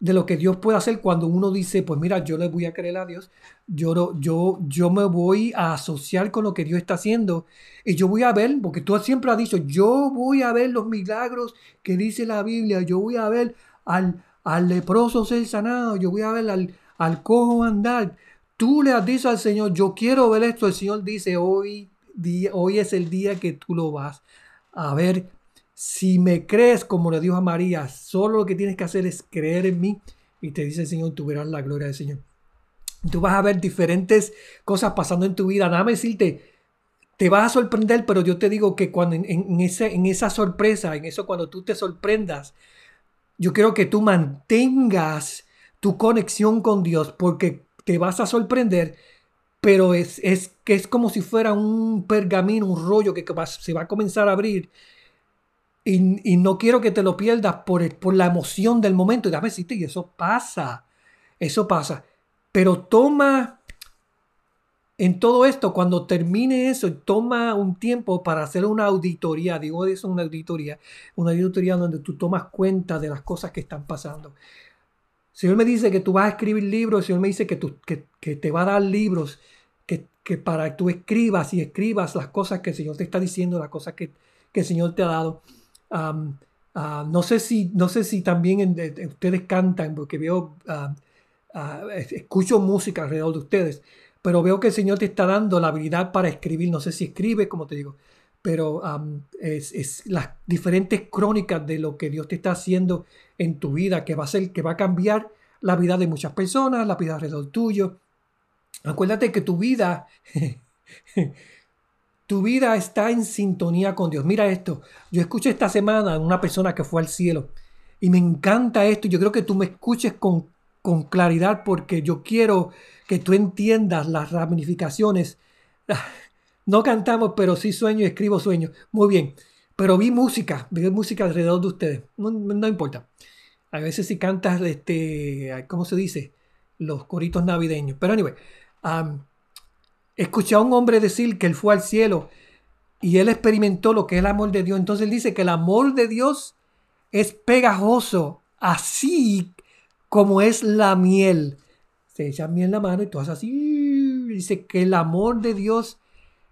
de lo que Dios puede hacer cuando uno dice, pues mira, yo le voy a creer a Dios, yo, yo, yo me voy a asociar con lo que Dios está haciendo y yo voy a ver, porque tú siempre has dicho, yo voy a ver los milagros que dice la Biblia, yo voy a ver al, al leproso ser sanado, yo voy a ver al, al cojo andar, Tú le has dicho al Señor, yo quiero ver esto. El Señor dice, hoy, hoy es el día que tú lo vas a ver. Si me crees, como le dijo a María, solo lo que tienes que hacer es creer en mí. Y te dice el Señor, tú verás la gloria del Señor. Tú vas a ver diferentes cosas pasando en tu vida. Más decirte, te vas a sorprender, pero yo te digo que cuando en, en, en esa sorpresa, en eso cuando tú te sorprendas, yo quiero que tú mantengas tu conexión con Dios, porque te vas a sorprender, pero es, es que es como si fuera un pergamino, un rollo que se va a comenzar a abrir. Y, no quiero que te lo pierdas por, por la emoción del momento. Y déjame y eso pasa. Eso pasa. Pero toma en todo esto, cuando termine eso, toma un tiempo para hacer una auditoría. Digo eso, una auditoría. Una auditoría donde tú tomas cuenta de las cosas que están pasando. Señor me dice que tú vas a escribir libros, el me dice que, tú, que, te va a dar libros, que, que, para que tú escribas y escribas las cosas que el Señor te está diciendo, las cosas que, el Señor te ha dado. Ah, no, sé si, no sé si también ustedes cantan, porque veo, escucho música alrededor de ustedes, pero veo que el Señor te está dando la habilidad para escribir. No sé si escribes, como te digo, pero es, es, las diferentes crónicas de lo que Dios te está haciendo en tu vida que va a ser, que va a cambiar la vida de muchas personas, la vida alrededor tuyo. Acuérdate que tu vida, tu vida está en sintonía con Dios. Mira esto, yo escuché esta semana a una persona que fue al cielo y me encanta esto. Yo creo que tú me escuches con, con claridad porque yo quiero que tú entiendas las ramificaciones. No cantamos, pero sí sueño y escribo sueños. Muy bien. Pero vi música, vi música alrededor de ustedes. No, importa. A veces si cantas, este, ¿cómo se dice? Los coritos navideños. Pero anyway, escuché a un hombre decir que él fue al cielo y él experimentó lo que es el amor de Dios. Entonces él dice que el amor de Dios es pegajoso, así como es la miel. Se echa miel en la mano y tú haces así. Dice que el amor de Dios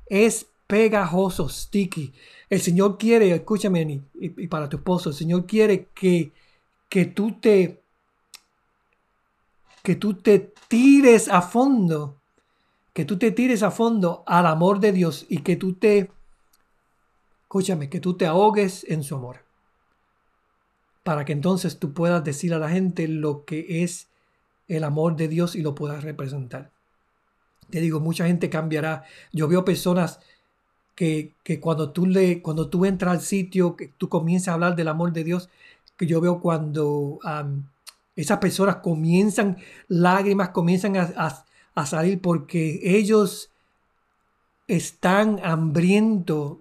es pegajoso, sticky. El Señor quiere, escúchame, y, para tu esposo, el Señor quiere que, que tú te que tú te tires a fondo, que tú te tires a fondo al amor de Dios y que tú te, escúchame, que tú te ahogues en su amor. Para que entonces tú puedas decir a la gente lo que es el amor de Dios y lo puedas representar. Te digo, mucha gente cambiará. Yo veo personas que, cuando, tú le, cuando tú entras al sitio, que tú comienzas a hablar del amor de Dios, que yo veo cuando esas personas comienzan, lágrimas comienzan a, salir porque ellos están hambrientos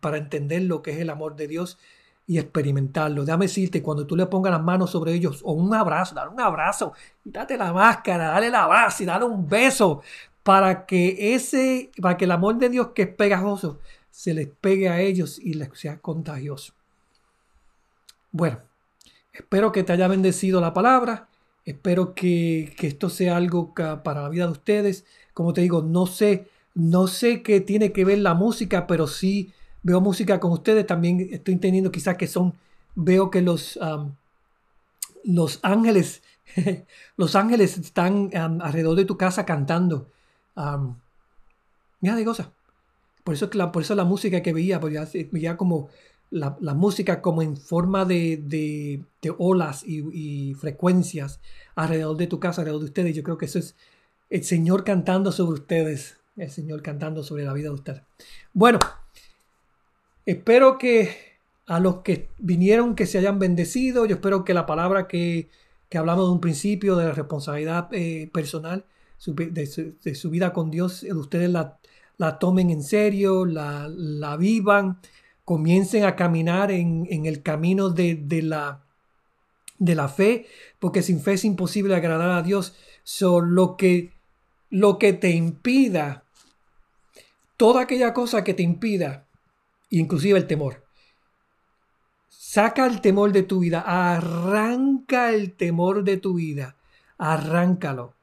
para entender lo que es el amor de Dios y experimentarlo. Déjame decirte, cuando tú le pongas las manos sobre ellos o un abrazo, dale un abrazo, date la máscara, dale el abrazo y dale un beso para que ese, para que el amor de Dios que es pegajoso se les pegue a ellos y les sea contagioso. Bueno, espero que te haya bendecido la palabra. Espero que, que esto sea algo para la vida de ustedes. Como te digo, no sé, no sé qué tiene que ver la música, pero sí veo música con ustedes, también estoy entendiendo quizás que son, veo que los, los ángeles, los ángeles están alrededor de tu casa cantando. mira de cosas. Por eso, la, por eso la música que veía, porque veía como la, música como en forma de, de, olas y, frecuencias alrededor de tu casa, alrededor de ustedes. Yo creo que eso es el Señor cantando sobre ustedes, el Señor cantando sobre la vida de ustedes. Bueno, Espero que a los que vinieron que se hayan bendecido. Yo espero que la palabra que, hablamos de un principio de la responsabilidad eh, personal de, su, vida con Dios, ustedes la, la tomen en serio, la, la, vivan, comiencen a caminar en, el camino de, la, de la fe, porque sin fe es imposible agradar a Dios. So, lo, que, lo que te impida, toda aquella cosa que te impida inclusive el temor. Saca el temor de tu vida, arranca el temor de tu vida, arráncalo.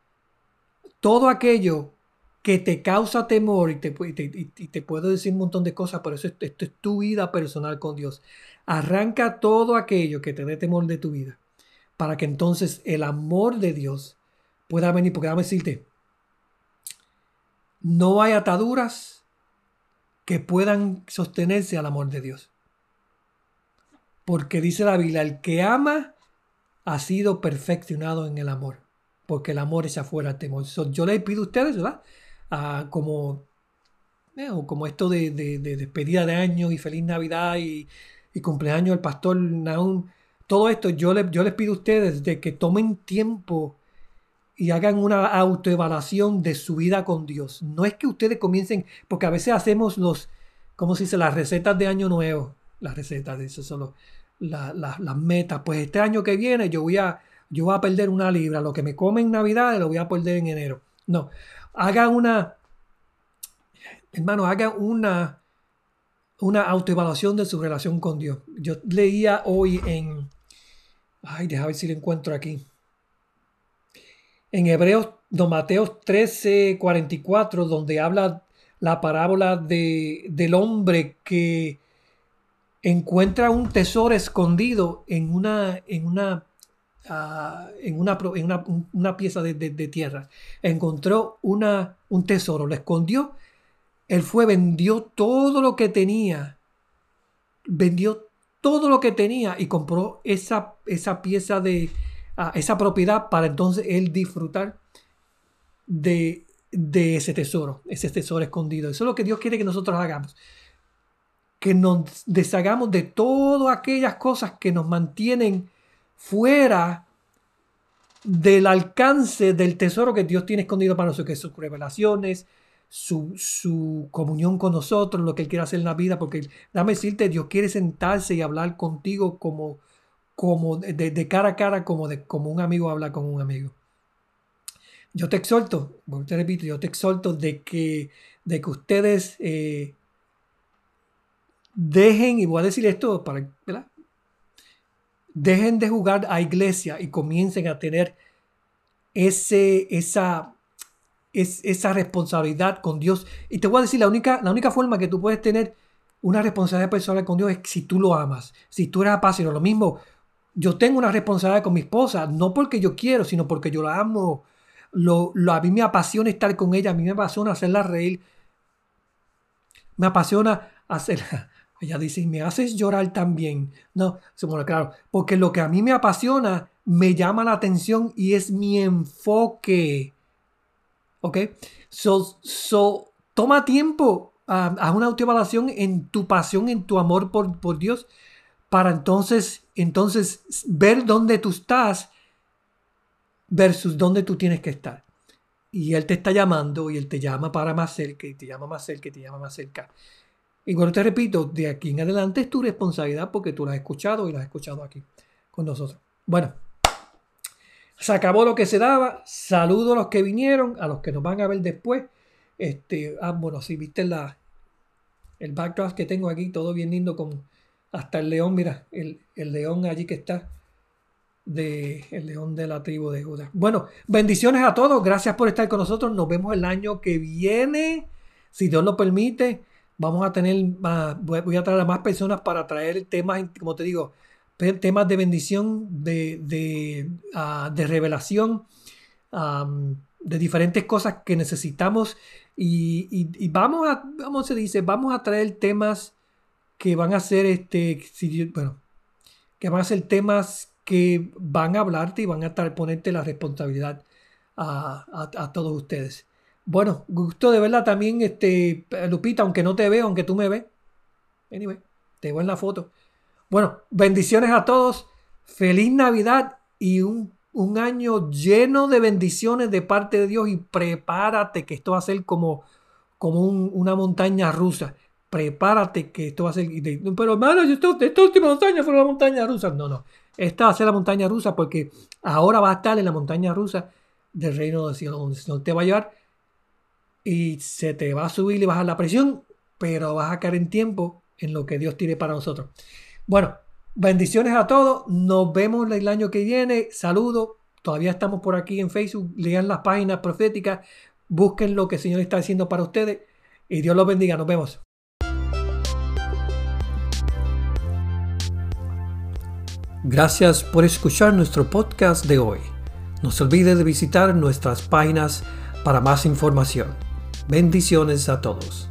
Todo aquello que te causa temor, y te, puedo decir un montón de cosas, pero eso, esto es tu vida personal con Dios. Arranca todo aquello que te dé temor de tu vida, para que entonces el amor de Dios pueda venir, porque déjame decirte, no hay ataduras, que puedan sostenerse al amor de Dios. Porque dice la Biblia, el que ama ha sido perfeccionado en el amor, porque el amor es afuera temor. yo les pido a ustedes, ¿verdad? Como, eh, como esto de, despedida de año y feliz Navidad y, cumpleaños del pastor Naum, todo esto yo, les, yo les pido a ustedes de que tomen tiempo y hagan una autoevaluación de su vida con Dios. No es que ustedes comiencen, porque a veces hacemos los, ¿cómo se dice? Las recetas de año nuevo. Las recetas de eso son las metas. Pues este año que viene yo voy a, yo voy a perder una libra. Lo que me come en Navidad lo voy a perder en enero. No. Hagan una, hermano, hagan una, una autoevaluación de su relación con Dios. Yo leía hoy en, ay, déjame ver si lo encuentro aquí en Hebreos, Don Mateo 13, 44, donde habla la parábola de, del hombre que encuentra un tesoro escondido en una, en una, ah, en una, en una, pieza de, de, tierra. Encontró una, un tesoro, lo escondió. Él fue, vendió todo lo que tenía. Vendió todo lo que tenía y compró esa, esa pieza de, esa propiedad para entonces él disfrutar de, de ese tesoro, ese tesoro escondido. Eso es lo que Dios quiere que nosotros hagamos. Que nos deshagamos de todas aquellas cosas que nos mantienen fuera del alcance del tesoro que Dios tiene escondido para nosotros, que sus revelaciones, su, su, comunión con nosotros, lo que Él quiere hacer en la vida, porque dame decirte, Dios quiere sentarse y hablar contigo como, como de, cara a cara, como, de, como un amigo habla con un amigo. Yo te exhorto, te repito, yo te exhorto de que, de que ustedes eh, dejen, y voy a decir esto para, ¿verdad? Dejen de jugar a iglesia y comiencen a tener ese, esa, es, esa responsabilidad con Dios. Y te voy a decir, la única, la única forma que tú puedes tener una responsabilidad personal con Dios es si tú lo amas, si tú eres apasionado. Lo mismo, yo tengo una responsabilidad con mi esposa, no porque yo quiero, sino porque yo la amo. Lo, a mí me apasiona estar con ella, a mí me apasiona hacerla reír. Me apasiona hacerla. Ella dice, me haces llorar también. No, bueno, claro, porque lo que a mí me apasiona me llama la atención y es mi enfoque. ¿Ok? So, so toma tiempo, a haz una autoevaluación en tu pasión, en tu amor por, por Dios para entonces, entonces ver dónde tú estás versus dónde tú tienes que estar. Y Él te está llamando y Él te llama para más cerca y te llama más cerca y te llama más cerca. Y bueno, te repito, de aquí en adelante es tu responsabilidad porque tú lo has escuchado y lo has escuchado aquí con nosotros. Bueno, se acabó lo que se daba. Saludo a los que vinieron, a los que nos van a ver después. Este, ah, bueno, si viste la, el backdrop que tengo aquí, todo bien lindo con hasta el león, mira, el, el león allí que está de el león de la tribu de Judá. Bueno, bendiciones a todos, gracias por estar con nosotros. Nos vemos el año que viene, si Dios lo permite. Vamos a tener voy a traer a más personas para traer temas, como te digo, temas de bendición, de, de, ah, revelación, de diferentes cosas que necesitamos. Y, vamos a, vamos se dice, vamos a traer temas que van a ser, este, bueno, que van a ser temas que van a hablarte y van a ponerte la responsabilidad a, todos ustedes. Bueno, gusto de verla también, este, Lupita, aunque no te veo, aunque tú me ves. Anyway, te veo en la foto. Bueno, bendiciones a todos. Feliz Navidad y un, año lleno de bendiciones de parte de Dios. Y prepárate que esto va a ser como, como una montaña rusa. Prepárate que esto va a ser. Pero hermano, esto, esta última montaña fue una montaña rusa. No, no. Esta va a ser la montaña rusa porque ahora va a estar en la montaña rusa del reino de cielo, donde no te va a llevar y se te va a subir y bajar la presión, pero vas a caer en tiempo en lo que Dios tiene para nosotros. Bueno, bendiciones a todos. Nos vemos el año que viene. Saludos. Todavía estamos por aquí en Facebook. Lean las páginas proféticas. Busquen lo que el Señor está haciendo para ustedes. Y Dios los bendiga. Nos vemos. Gracias por escuchar nuestro podcast de hoy. No se olvide de visitar nuestras páginas para más información. Bendiciones a todos.